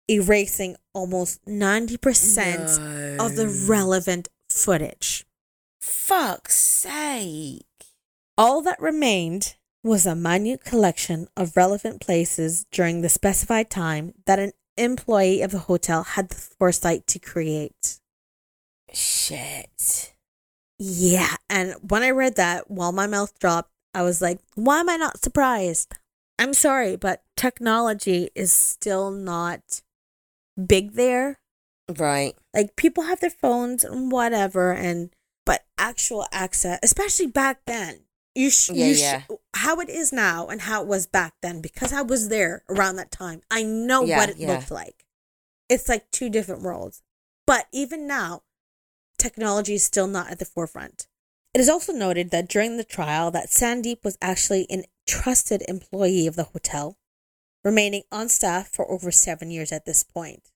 erasing almost 90% of the relevant footage. Fuck's sake. All that remained was a minute collection of relevant places during the specified time that an employee of the hotel had the foresight to create. Shit. Yeah, and when I read that, while my mouth dropped, I was like, why am I not surprised? I'm sorry, but technology is still not big there. Right. Like people have their phones and whatever, and but actual access, especially back then, you sh- Yeah, you sh- yeah. how it is now and how it was back then because I was there around that time. I know Yeah, what it yeah. looked like. It's like two different worlds. But even now, technology is still not at the forefront. It is also noted that during the trial that Sandeep was actually an trusted employee of the hotel, remaining on staff for over 7 years at this point.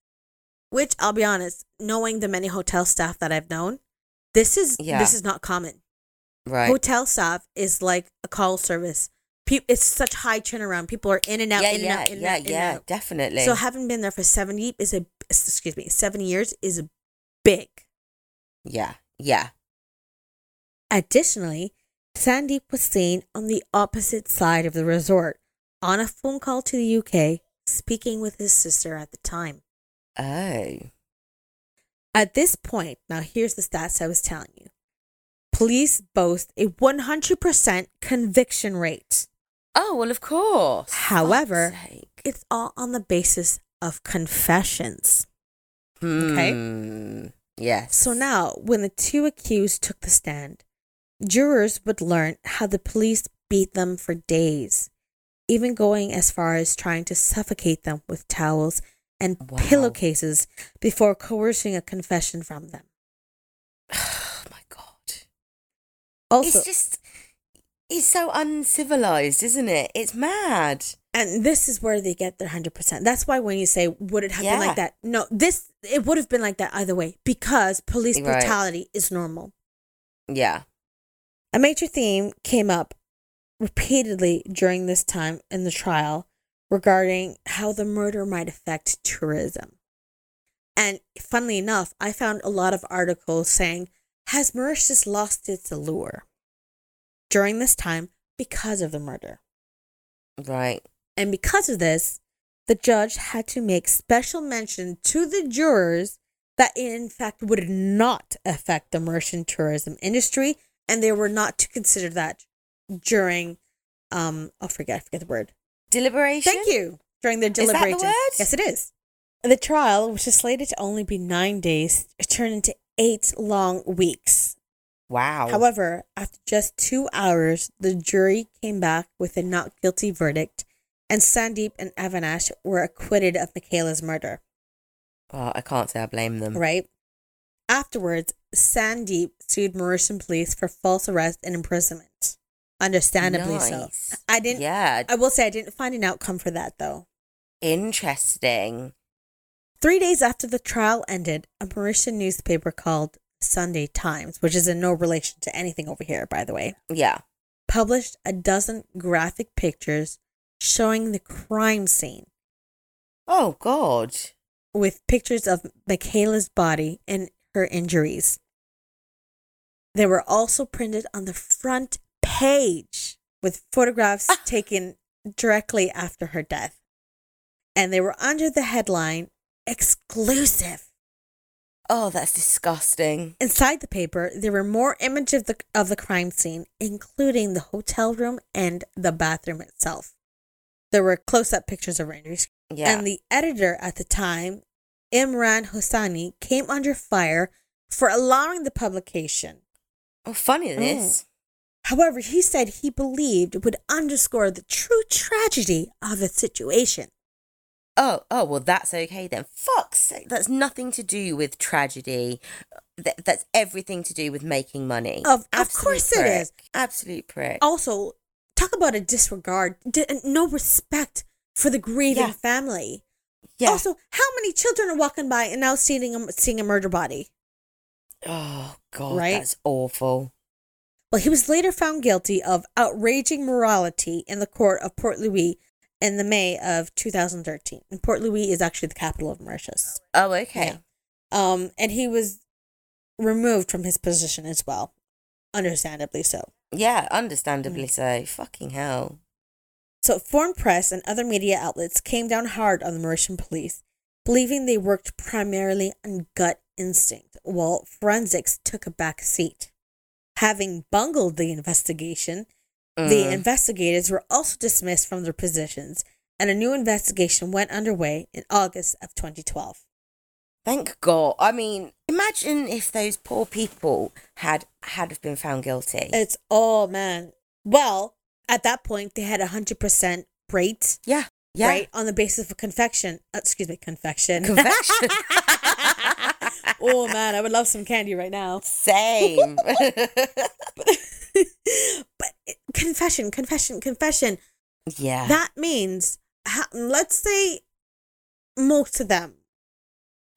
Which I'll be honest, knowing the many hotel staff that I've known, this is Yeah. this is not common. Right. Hotel staff is like a call service. Pe- it's such high turnaround. People are in and out, yeah, in and yeah, out, in and yeah, out, in yeah, out. definitely. So having been there for seven ye- is a excuse me seven years is big. Yeah, yeah. Additionally, Sandeep was seen on the opposite side of the resort on a phone call to the UK, speaking with his sister at the time. Oh. At this point, now here's the stats I was telling you. Police boast a 100% conviction rate. Oh, well, of course. However, It's all on the basis of confessions. okay. Hmm. Yes. So now, when the two accused took the stand, jurors would learn how the police beat them for days, even going as far as trying to suffocate them with towels and Wow. pillowcases before coercing a confession from them. Oh my god. Also, it's just it's so uncivilized, isn't it? It's mad. And this is where they get their 100%. That's why when you say, would it have been like that? No, this, it would have been like that either way because police Right. brutality is normal. Yeah. A major theme came up repeatedly during this time in the trial regarding how the murder might affect tourism. And funnily enough, I found a lot of articles saying, Has Mauritius lost its allure during this time because of the murder? Right. And because of this, the judge had to make special mention to the jurors that it in fact would not affect the Mauritian tourism industry and they were not to consider that during um I forget I forget the word. Deliberation. Thank you. During their that the deliberation. word? Yes it is. The trial, which is slated to only be nine days, turned into eight long weeks. Wow. However, after just two hours, the jury came back with a not guilty verdict, and Sandeep and Avinash were acquitted of Michaela's murder. well, I can't say I blame them. Right? Afterwards, Sandeep sued Mauritian police for false arrest and imprisonment. Understandably so. Nice. I didn't. Yeah. I will say I didn't find an outcome for that though. Interesting. Three days after the trial ended, a Mauritian newspaper called Sunday Times, which is in no relation to anything over here, by the way, Yeah. published a dozen graphic pictures showing the crime scene Oh God. with pictures of Michaela's body and her injuries. They were also printed on the front page with photographs Ah. taken directly after her death. And they were under the headline exclusive. Oh, that's disgusting. Inside the paper, there were more images of the of the crime scene, including the hotel room and the bathroom itself. There were close-up pictures of injuries. Yeah. And the editor at the time, Imran Hosseini, came under fire for allowing the publication. oh, funny Mm. this. However, he said he believed it would underscore the true tragedy of the situation. Oh, oh, well, that's okay then. Fuck's sake. That's nothing to do with tragedy. Th- that's everything to do with making money. Of- of course it prick. is. Absolute prick. Also, talk about a disregard, di- no respect for the grieving Yeah. family. yeah. Also, how many children are walking by and now seeing a, seeing a murder body? oh, God. Right? That's awful. Well, he was later found guilty of outraging morality in the court of Port Louis in the May of 2013. And Port Louis is actually the capital of Mauritius. Oh, okay. Um, and he was removed from his position as well, understandably so. Yeah, Mm. understandably so. Fucking hell. So, foreign press and other media outlets came down hard on the Mauritian police, believing they worked primarily on gut instinct, while forensics took a back seat. Having bungled the investigation, the Mm. investigators were also dismissed from their positions, and a new investigation went underway in August of 2012. Thank God. I mean, imagine if those poor people had had have been found guilty. It's oh man. Well, at that point, they had a hundred percent rate, yeah. Yeah. right, on the basis of confection. Uh, excuse me, confection. Confession. oh man, I would love some candy right now. Same. but it- confession, confession, confession. yeah. That means, ha- let's say, most of them.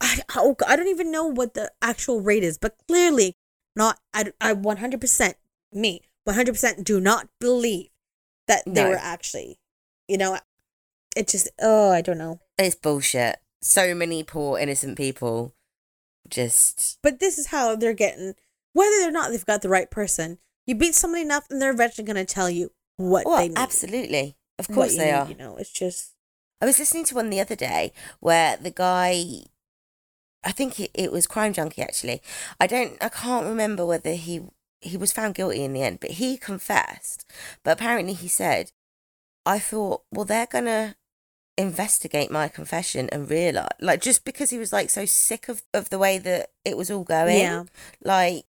I, oh, I don't even know what the actual rate is, but clearly not. I, I 100% me 100% do not believe that they No. were actually, you know, it just oh I don't know. it's bullshit. So many poor innocent people just But this is how they're getting whether or not they've got the right person. You beat somebody enough, and they're eventually going to tell you what well, they need. absolutely. Of course they need, are. You know, it's just I was listening to one the other day where the guy, I think it, it was Crime Junkie actually. I don't, I can't remember whether he he was found guilty in the end, but he confessed. But apparently he said, "I thought, well, they're gonna investigate my confession and realize, like, just because he was like so sick of of the way that it was all going, Yeah. like."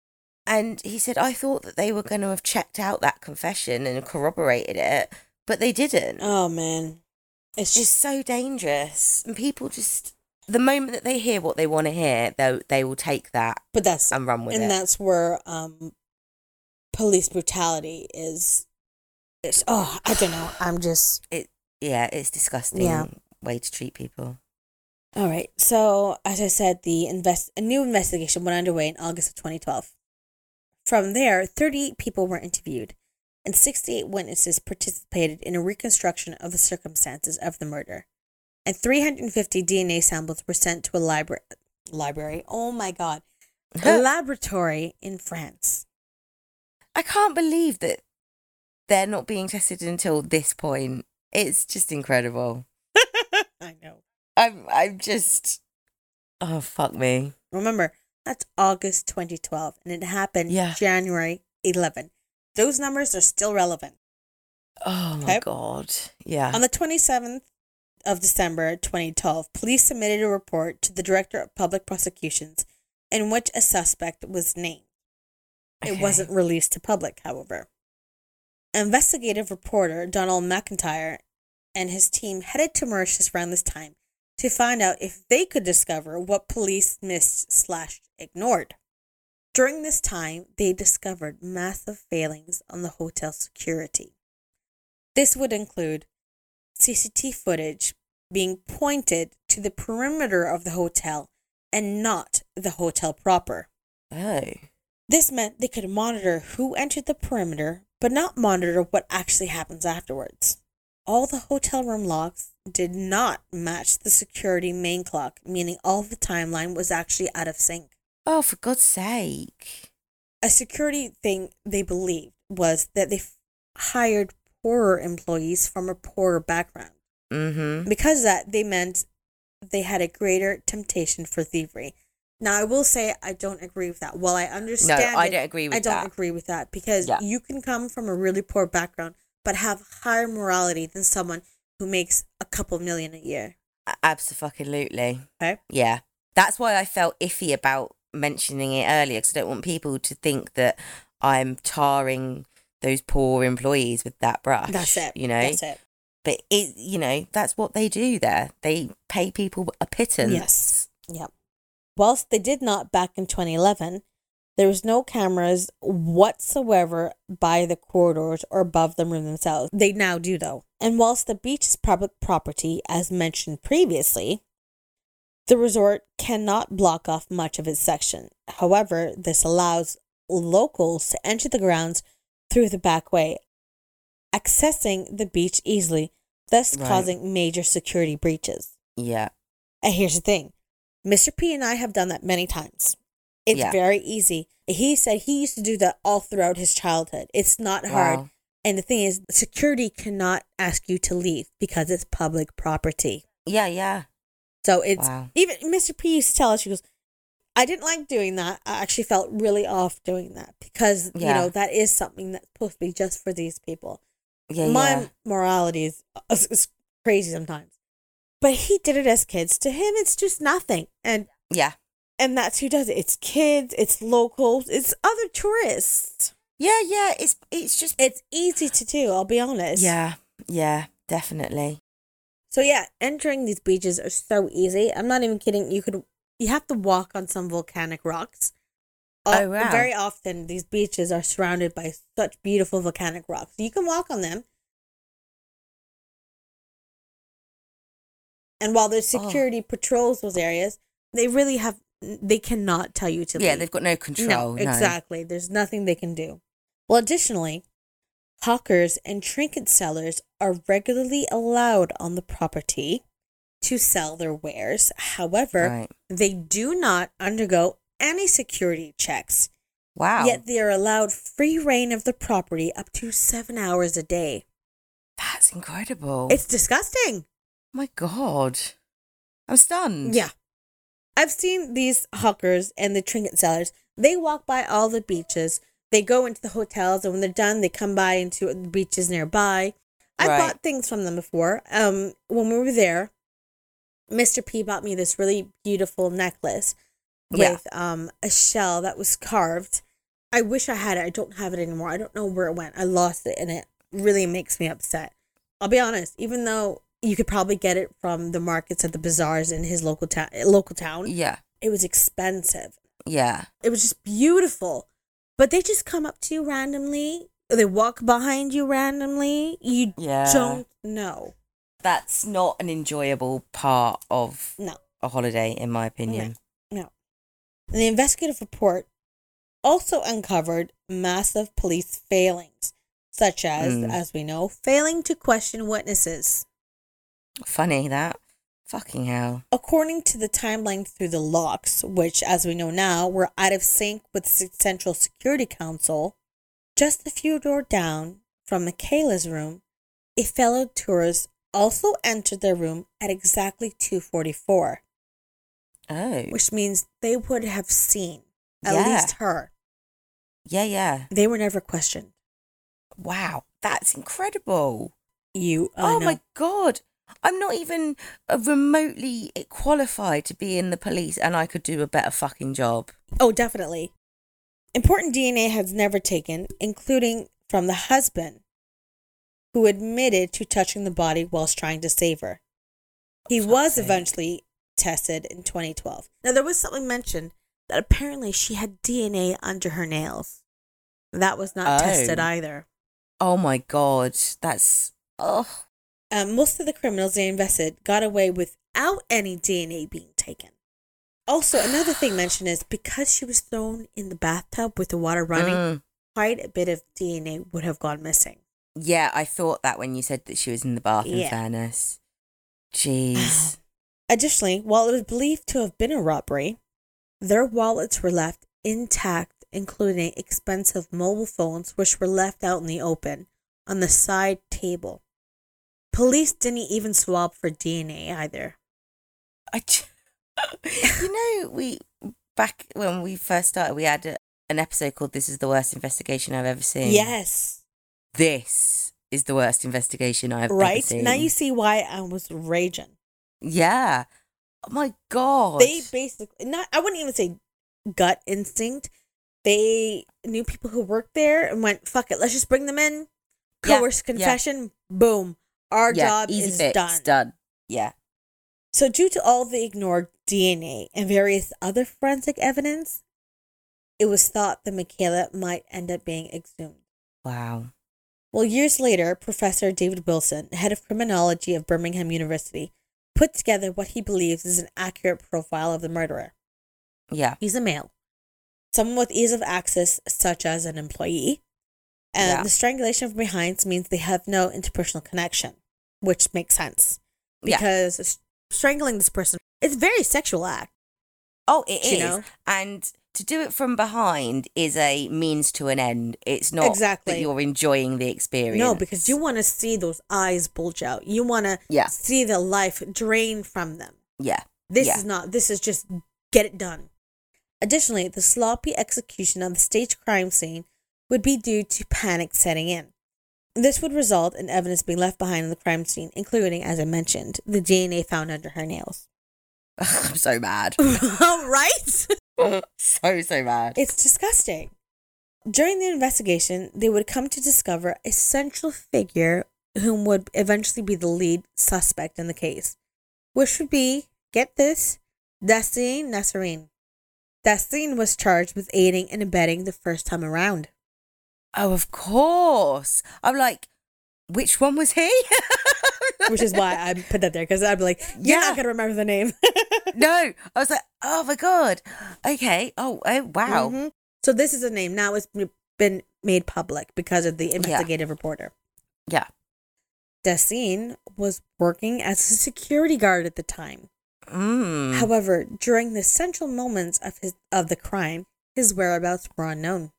And he said, I thought that they were going to have checked out that confession and corroborated it, but they didn't oh man, it's it's just so dangerous and people just the moment that they hear what they want to hear they they will take that but that's and run with and it. And that's where um police brutality is it's oh i don't know. I'm just it. yeah it's disgusting Yeah. way to treat people. All right. So as i said the invest a new investigation went underway in august of 2012 from there 38 people were interviewed and 68 witnesses participated in a reconstruction of the circumstances of the murder and 350 dna samples were sent to a library library. Oh my god. A laboratory in france. I can't believe that they're not being tested until this point. It's just incredible. I know. I'm i'm just oh fuck me. Remember, that's August 2012, and it happened Yeah. January 11. Those numbers are still relevant. oh my Okay. god. Yeah. On the 27th of December 2012, police submitted a report to the Director of Public Prosecutions in which a suspect was named. It wasn't released to public, however. Investigative reporter Donald McIntyre and his team headed to Mauritius around this time to find out if they could discover what police missed slash ignored. During this time, they discovered massive failings on the hotel security. This would include CCTV footage being pointed to the perimeter of the hotel and not the hotel proper. oh This meant they could monitor who entered the perimeter, but not monitor what actually happens afterwards. All the hotel room logs did not match the security main clock, meaning all the timeline was actually out of sync. oh for god's sake a security thing they believed was that they f- hired poorer employees from a poorer background. Mm-hmm. Because of that, they meant they had a greater temptation for thievery. Now, I will say I don't agree with that. While I understand, No, I don't agree with I don't that. agree with that because Yeah. you can come from a really poor background but have higher morality than someone who makes a couple million a year. Absolutely. Okay. Yeah. That's why I felt iffy about mentioning it earlier because I don't want people to think that I'm tarring those poor employees with that brush. That's it. You know, That's it. but it, you know, that's what they do there. They pay people a pittance. Yes. Yep. Whilst they did not back in 2011, there was no cameras whatsoever by the corridors or above the room themselves. They now do though. And whilst the beach is public property, as mentioned previously, the resort cannot block off much of its section. However, this allows locals to enter the grounds through the back way, accessing the beach easily, thus Right. causing major security breaches. Yeah. And here's the thing Mr. P and I have done that many times. It's Yeah. very easy. He said he used to do that all throughout his childhood. It's not hard. Wow. And the thing is, security cannot ask you to leave because it's public property. Yeah. Yeah. So it's Wow. even Mr. P used to tell us, she goes, I didn't like doing that. I actually felt really off doing that because, you know, that is something that's supposed to be just for these people. Yeah. My yeah. morality is, is, is crazy sometimes. But he did it as kids. To him, it's just nothing. And Yeah. and that's who does it. It's kids, it's locals, it's other tourists. Yeah. Yeah. It's it's just. It's easy to do, I'll be honest. Yeah. Yeah. Definitely. So yeah, entering these beaches are so easy. I'm not even kidding. You could you have to walk on some volcanic rocks. Oh, wow. Very often these beaches are surrounded by such beautiful volcanic rocks. You can walk on them. And while the Oh. security patrols those areas, they really have they cannot tell you to Yeah. leave. They've got no control. No, exactly. There's nothing they can do. Well, additionally, hawkers and trinket sellers are regularly allowed on the property to sell their wares. However, Right. they do not undergo any security checks. Wow. Yet they are allowed free reign of the property up to seven hours a day. That's incredible. It's disgusting. my God. I'm stunned. Yeah. I've seen these hawkers and the trinket sellers. They walk by all the beaches. They go into the hotels, and when they're done, they come by into the beaches nearby. I Right. bought things from them before. Um, when we were there, Mr. P bought me this really beautiful necklace Yeah. with um a shell that was carved. I wish I had it. I don't have it anymore. I don't know where it went. I lost it, and it really makes me upset. I'll be honest. Even though you could probably get it from the markets at the bazaars in his local town, local town, Yeah. it was expensive. Yeah. It was just beautiful, but they just come up to you randomly. They walk behind you randomly. You Yeah. don't know. That's not an enjoyable part of No. a holiday, in my opinion. No. And the investigative report also uncovered massive police failings, such as, Mm. as we know, failing to question witnesses. Funny that. Fucking hell. According to the timeline through the locks, which, as we know now, were out of sync with the Central Security Council, just a few doors down from Michaela's room, a fellow tourist also entered their room at exactly 244, Oh. which means they would have seen at Yeah. least her. Yeah, yeah. They were never questioned. Wow. That's incredible. You, oh know. my God. I'm not even uh, remotely qualified to be in the police and I could do a better fucking job. Oh, definitely. Important DNA has never taken, including from the husband, who admitted to touching the body whilst trying to save her. He fuck's was eventually tested in 2012. Now, there was something mentioned that apparently she had DNA under her nails. That was not Oh. tested either. Oh my God. That's. Oh. Um, most of the criminals they invested got away without any DNA being taken. Also, another thing mentioned is because she was thrown in the bathtub with the water running, Mm. quite a bit of DNA would have gone missing. Yeah, I thought that when you said that she was in the bath, in Yeah. fairness. Jeez. Additionally, while it was believed to have been a robbery, their wallets were left intact including expensive mobile phones, which were left out in the open on the side table. Police didn't even swab for DNA either. I, j- you know, we back when we first started, we had a, an episode called "This is the worst investigation I've ever seen." Yes. This is the worst investigation I've ever Right? seen. Now you see why I was raging. yeah. Oh my god. They basically not I wouldn't even say gut instinct. They knew people who worked there and went, fuck it, let's just bring them in. Yeah, Coerced yeah. confession, boom. Our yeah, job easy is fix, done. done. Yeah. So, due to all the ignored DNA and various other forensic evidence, it was thought that Michaela might end up being exhumed. Wow. Well, years later, Professor David Wilson, head of criminology of Birmingham University, put together what he believes is an accurate profile of the murderer. Yeah. He's a male, someone with ease of access, such as an employee. And Yeah. the strangulation from behind means they have no interpersonal connection, which makes sense because s- strangling this person is a very sexual act. Oh, it is. Know? And to do it from behind is a means to an end. It's not Exactly. that you're enjoying the experience. No, because you want to see those eyes bulge out. You want to Yeah. see the life drain from them. Yeah. This Yeah. is not, this is just get it done. Additionally, the sloppy execution of the staged crime scene would be due to panic setting in. This would result in evidence being left behind in the crime scene, including, as I mentioned, the DNA found under her nails. I'm so mad. right? so, so mad. It's disgusting. During the investigation, they would come to discover a central figure whom would eventually be the lead suspect in the case, which would be, get this, Destiny Nasserine. Destiny was charged with aiding and abetting the first time around. Oh, of course. I'm like, which one was he? Which is why I put that there, because I'd be like, you're Yeah. not going to remember the name. no, I was like, oh my god. Okay. Oh, oh wow. Mhm. So this is a name. Now it's been made public because of the investigative reporter. Yeah. Destine was working as a security guard at the time. Mm. However, during the central moments of his of the crime, his whereabouts were unknown.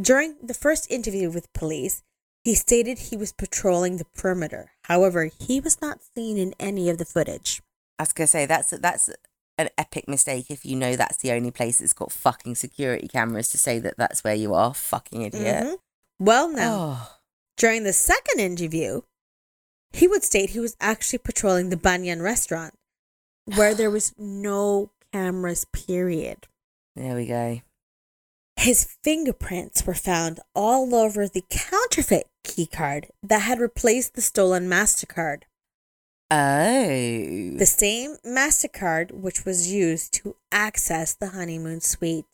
During the first interview with police, he stated he was patrolling the perimeter. However, he was not seen in any of the footage. I was gonna say that's that's an epic mistake if you know that's the only place that's got fucking security cameras to say that that's where you are. Fucking idiot. Mhm. Well, now, Oh. during the second interview, he would state he was actually patrolling the Banyan restaurant, where there was no cameras, period. There we go. His fingerprints were found all over the counterfeit keycard that had replaced the stolen MasterCard. Oh. The same MasterCard which was used to access the honeymoon suite.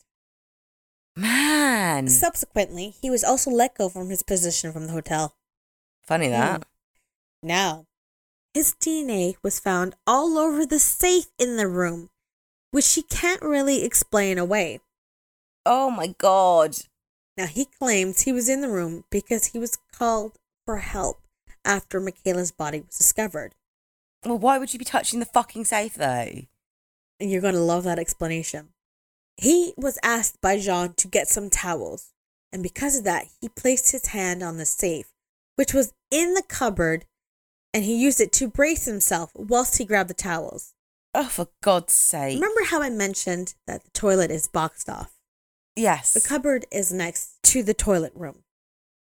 Man. Subsequently, he was also let go from his position from the hotel. Funny hmm. that. Now, his DNA was found all over the safe in the room, which he can't really explain away. Oh my god. Now, he claims he was in the room because he was called for help after Michaela's body was discovered. Well, why would you be touching the fucking safe though? And you're going to love that explanation. He was asked by Jean to get some towels, and because of that, he placed his hand on the safe, which was in the cupboard, and he used it to brace himself whilst he grabbed the towels. Oh, for God's sake. Remember how I mentioned that the toilet is boxed off? Yes. The cupboard is next to the toilet room.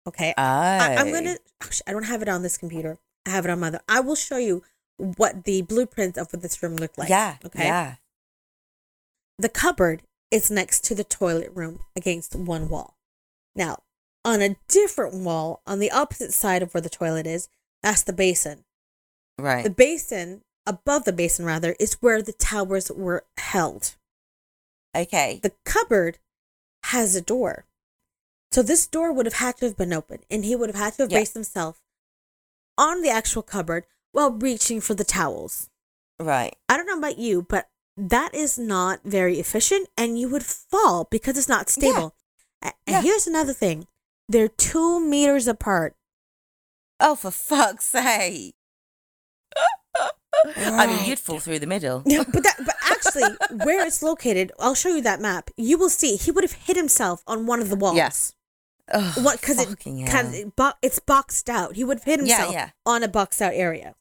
Okay. Oh. I, I'm gonna. Actually, I don't have it on this computer. I have it on my other. I will show you what the blueprints of what this room looked like. Yeah. Okay. Yeah. The cupboard is next to the toilet room against one wall. Now, on a different wall on the opposite side of where the toilet is, that's the basin. Right. The basin above the basin rather is where the towers were held. okay. The cupboard has a door. So this door would have had to have been open and he would have had to have Yeah. braced himself on the actual cupboard while reaching for the towels. right. I don't know about you, but that is not very efficient and you would fall because it's not stable. A- And Yeah. here's another thing. They're two meters apart. Oh, for fuck's sake. I mean, you'd fall through the middle. but that but actually, where it's located, I'll show you that map. You will see he would have hit himself on one of the walls. Yes. Oh, What? Because it, it bo- it's boxed out. He would have hit himself yeah. on a boxed out area.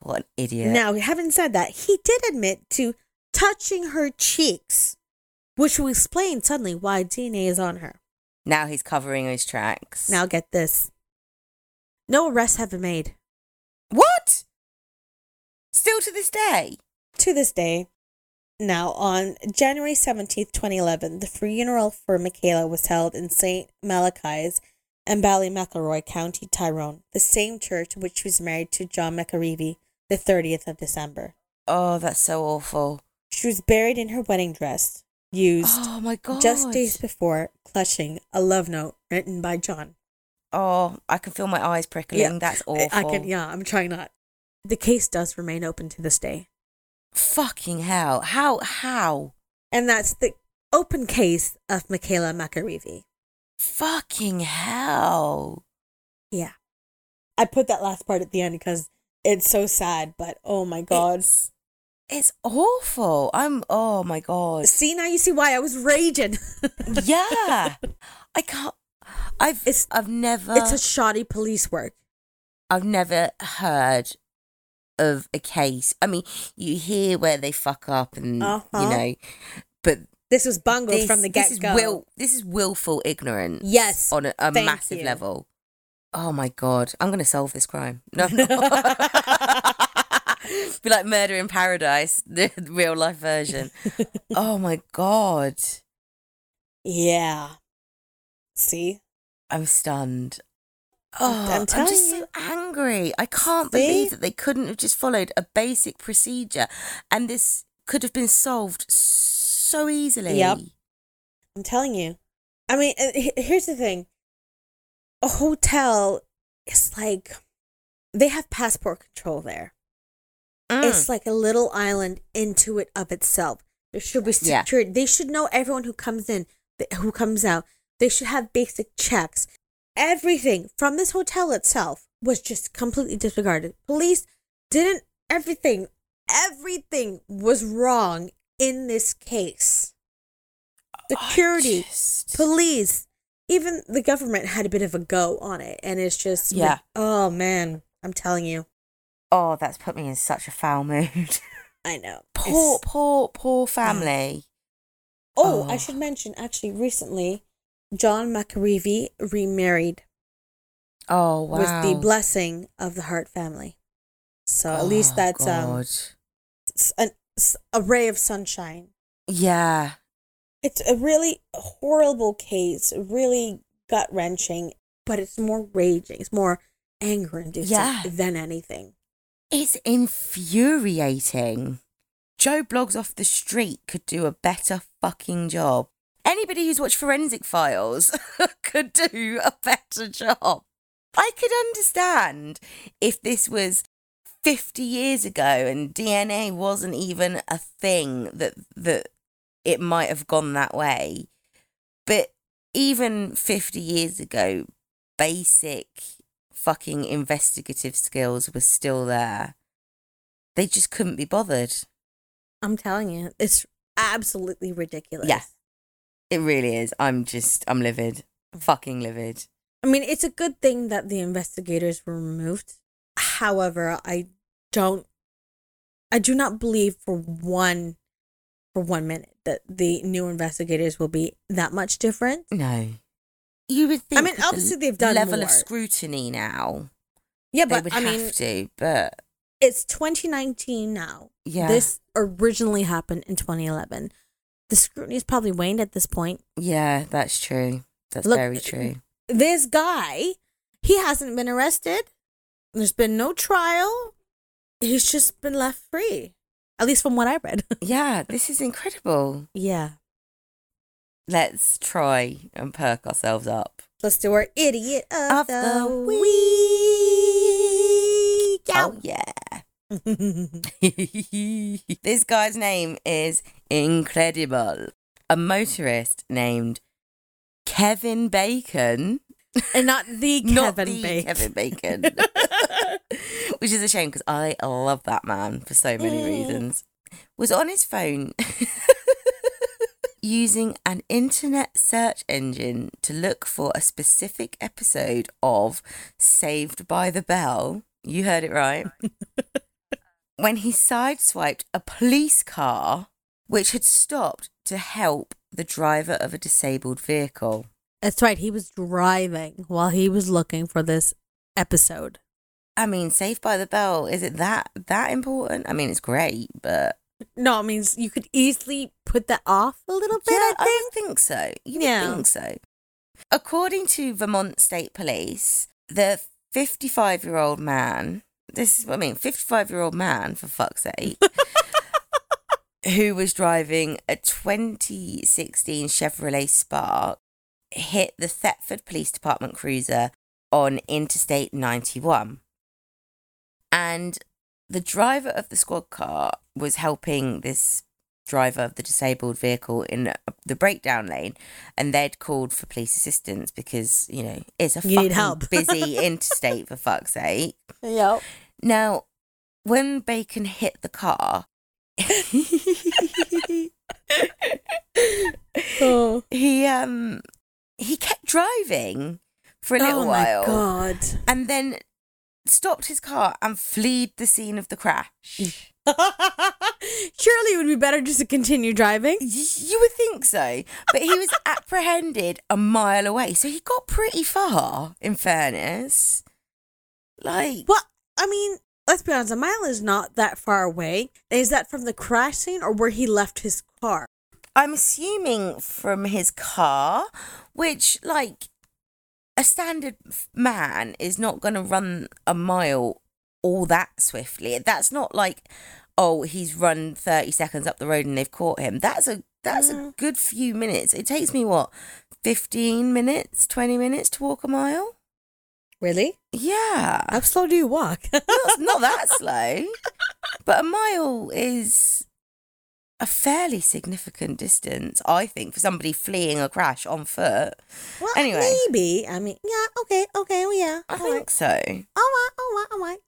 What an idiot. Now, having said that, he did admit to touching her cheeks, which will explain suddenly why DNA is on her. Now he's covering his tracks. Now, get this: no arrests have been made? Still to this day? to this day. Now, on January 17th, 2011, the funeral for Michaela was held in St. Malachy's and Ballymacilroy, County Tyrone, the same church which she was married to John McAreavey the 30th of December. Oh, that's so awful. She was buried in her wedding dress, used Oh my god. just days before, clutching a love note written by John. Oh, I can feel my eyes prickling. Yeah. That's awful. I can, yeah, I'm trying not. The case does remain open to this day. Fucking hell. How? How? And that's the open case of Michaela McAreavey. Fucking hell. Yeah. I put that last part at the end because it's so sad, but oh my god. It's, it's awful. I'm. Oh my god. See now you see why I was raging. yeah. I can't. I've. It's- I've never. it's a shoddy police work. I've never heard of a case. I mean, you hear where they fuck up, and you Uh-huh. know, but This was bungled this, from the get is go. will. This is willful ignorance. Yes, on a, a massive you. level. Oh my god, I'm gonna solve this crime. No, be like Murder in Paradise, the real life version. Oh my god, yeah. See? I'm stunned. Oh, I'm I'm, just you. so angry. I can't See? believe that they couldn't have just followed a basic procedure, and this could have been solved so easily. Yep. I'm telling you. I mean, here's the thing. A hotel is like they have passport control there. Mm. It's like a little island into it of itself. There should be Yeah. security. They should know everyone who comes in, who comes out. They should have basic checks. Everything from this hotel itself was just completely disregarded. Police didn't everything everything was wrong in this case. I Security, just- police, even the government had a bit of a go on it and it's just Yeah. Oh man, I'm telling you. Oh, that's put me in such a foul mood. I know. poor, It's- poor, poor family. Oh, I Oh. should mention actually recently, John McAreavey remarried Oh wow! with the blessing of the Harte family. So at least Oh, that's um God. s- an, s- a ray of sunshine. yeah. It's a really horrible case, really gut wrenching, but it's more raging. It's more anger inducing Yeah. than anything. It's infuriating. Joe Blogs off the street could do a better fucking job. Anybody who's watched Forensic Files could do a better job. I could understand if this was 50 years ago and DNA wasn't even a thing that that it might have gone that way. But even 50 years ago, basic fucking investigative skills were still there. They just couldn't be bothered. I'm telling you, it's absolutely ridiculous. Yeah. It really is. I'm just, I'm livid. Fucking livid. I mean, it's a good thing that the investigators were removed. However, I don't, I do not believe for one, for one minute that the new investigators will be that much different. No. You would think. I mean, with the obviously they've done level more. of scrutiny now. Yeah, they but would I have mean, to, but it's 2019 now. yeah. This originally happened in 2011. The scrutiny is probably waned at this point. yeah, that's true. That's Look, very true. This guy, he hasn't been arrested. There's been no trial. He's just been left free. At least from what I read. Yeah, this is incredible. yeah. Let's try and perk ourselves up. Let's do our idiot of, Of the, the week. Oh, yeah. this guy's name is incredible. A motorist named Kevin Bacon. and not the Not Kevin the Bacon. Kevin Bacon. Which is a shame because I love that man for so many Mm. reasons. was on his phone using an internet search engine to look for a specific episode of Saved by the Bell. You heard it right. When he sideswiped a police car which had stopped to help the driver of a disabled vehicle. That's right. He was driving while he was looking for this episode. I mean, Saved by the Bell, is it that that important? I mean, it's great, but No, it means you could easily put that off a little bit, yeah, I think. would think so. You Yeah. think so. According to Vermont State Police, the 55 year old man, this is what I mean, 55 year old man, for fuck's sake, who was driving a 2016 Chevrolet Spark, hit the Thetford Police Department cruiser on Interstate 91. And the driver of the squad car was helping this driver of the disabled vehicle in the breakdown lane and they'd called for police assistance because you know it's a You fucking busy interstate for fuck's sake Yep. Now when bacon hit the car oh. he um he kept driving for a little oh while god. and then stopped his car and fled the scene of the crash Surely it would be better just to continue driving. Y- You would think so, but he was apprehended a mile away, so he got pretty far. In fairness, like Well, I mean, let's be honest, a mile is not that far away. Is that from the crash scene or where he left his car? I'm assuming from his car, which like a standard man is not going to run a mile all that swiftly. That's not like oh he's run 30 seconds up the road and they've caught him. That's a that's a Mm. good few minutes. It takes me what 15 minutes, 20 minutes to walk a mile. Really? Yeah. How slow do you walk? not, not that slow, but a mile is a fairly significant distance, I think, for somebody fleeing a crash on foot. well, Anyway. maybe. I mean, yeah, okay, okay, well, yeah. I all think right. so. All right, all right, all right.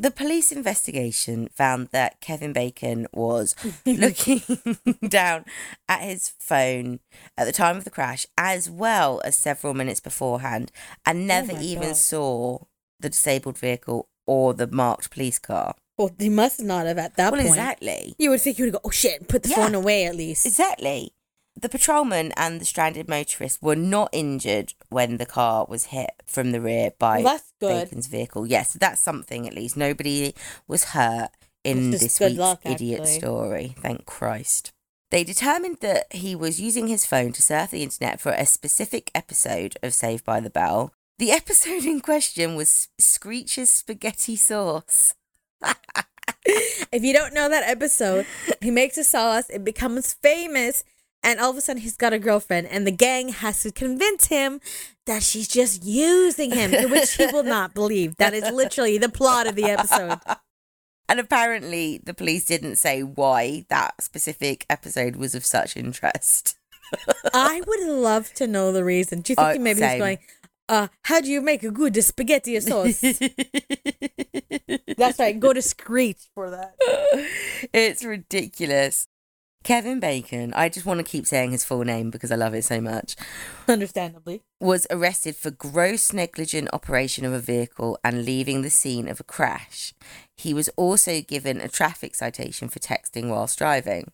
The police investigation found that Kevin Bacon was looking down at his phone at the time of the crash, as well as several minutes beforehand, and oh never Oh even God. saw the disabled vehicle or the marked police car. Well, he must not have at that well, point. exactly. You would think he would go, oh shit, put the Yeah. phone away at least. Exactly. The patrolman and the stranded motorist were not injured when the car was hit from the rear by Well. Bacon's vehicle. Yes, that's something at least. Nobody was hurt in this week's luck, idiot story. Thank Christ. They determined that he was using his phone to surf the internet for a specific episode of Saved by the Bell. The episode in question was Screech's Spaghetti Sauce. If you don't know that episode, he makes a sauce, it becomes famous, and all of a sudden he's got a girlfriend, and the gang has to convince him that she's just using him, to which he will not believe. That is literally the plot of the episode. And apparently, the police didn't say why that specific episode was of such interest. I would love to know the reason. Do you think he maybe same. he's going, uh, how do you make a good spaghetti sauce? That's right, go to Screech for that. it's ridiculous. Kevin Bacon, I just want to keep saying his full name because I love it so much, Understandably. was arrested for gross negligent operation of a vehicle and leaving the scene of a crash. He was also given a traffic citation for texting whilst driving.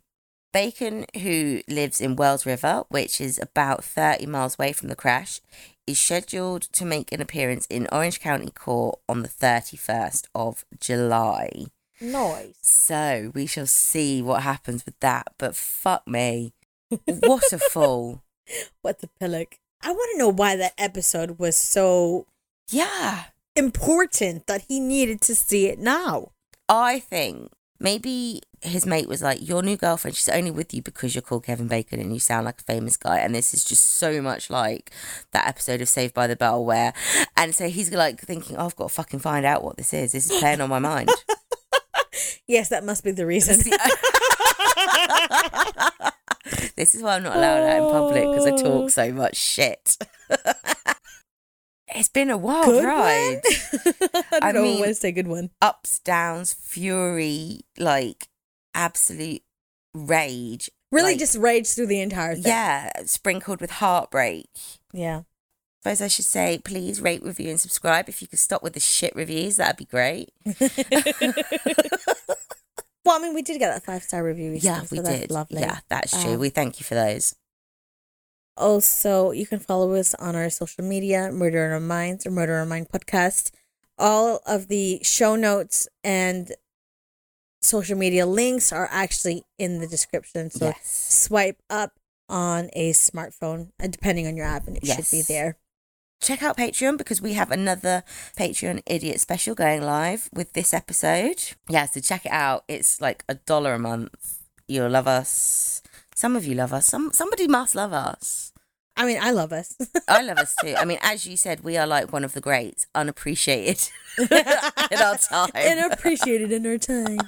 Bacon, who lives in Wells River, which is about 30 miles away from the crash, is scheduled to make an appearance in Orange County Court on the 31st of July. Noise. So we shall see what happens with that. But fuck me. What a fool. What the pillock? I want to know why that episode was so Yeah. important that he needed to see it now. I think maybe his mate was like, Your new girlfriend, she's only with you because you're called Kevin Bacon and you sound like a famous guy. And this is just so much like that episode of Saved by the Bell where and so he's like thinking, oh, I've got to fucking find out what this is. This is playing on my mind. Yes, that must be the reason. this is why I'm not allowed out in public because I talk oh. so much shit. it's been a wild good ride. I don't I mean- to say. Good one. Ups, downs, fury, like absolute rage. Really Like- just rage through the entire thing. Yeah, sprinkled with heartbreak. Yeah. Suppose I should say, please rate, review, and subscribe. If you could stop with the shit reviews, that'd be great. Well, I mean, we did get that five star review. Yeah, we so that's did. Lovely. Yeah, that's true. Um, we thank you for those. Also, you can follow us on our social media, Murder On Our Minds or Murder On Our Mind podcast. All of the show notes and social media links are actually in the description. So yes. swipe up on a smartphone, uh, depending on your app, and it should be there. Check out Patreon because we have another Patreon idiot special going live with this episode. Yeah, so check it out. It's like a dollar a month. You'll love us. Some of you love us. Some somebody must love us. I mean, I love us. I love us too. I mean, as you said, we are like one of the greats, unappreciated in our time. Unappreciated in our time.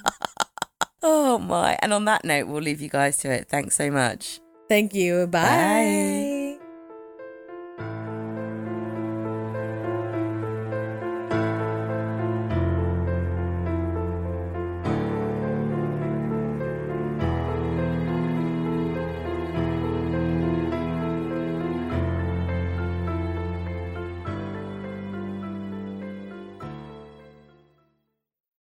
oh my. And on that note, we'll leave you guys to it. Thanks so much. Thank you. Bye. Bye.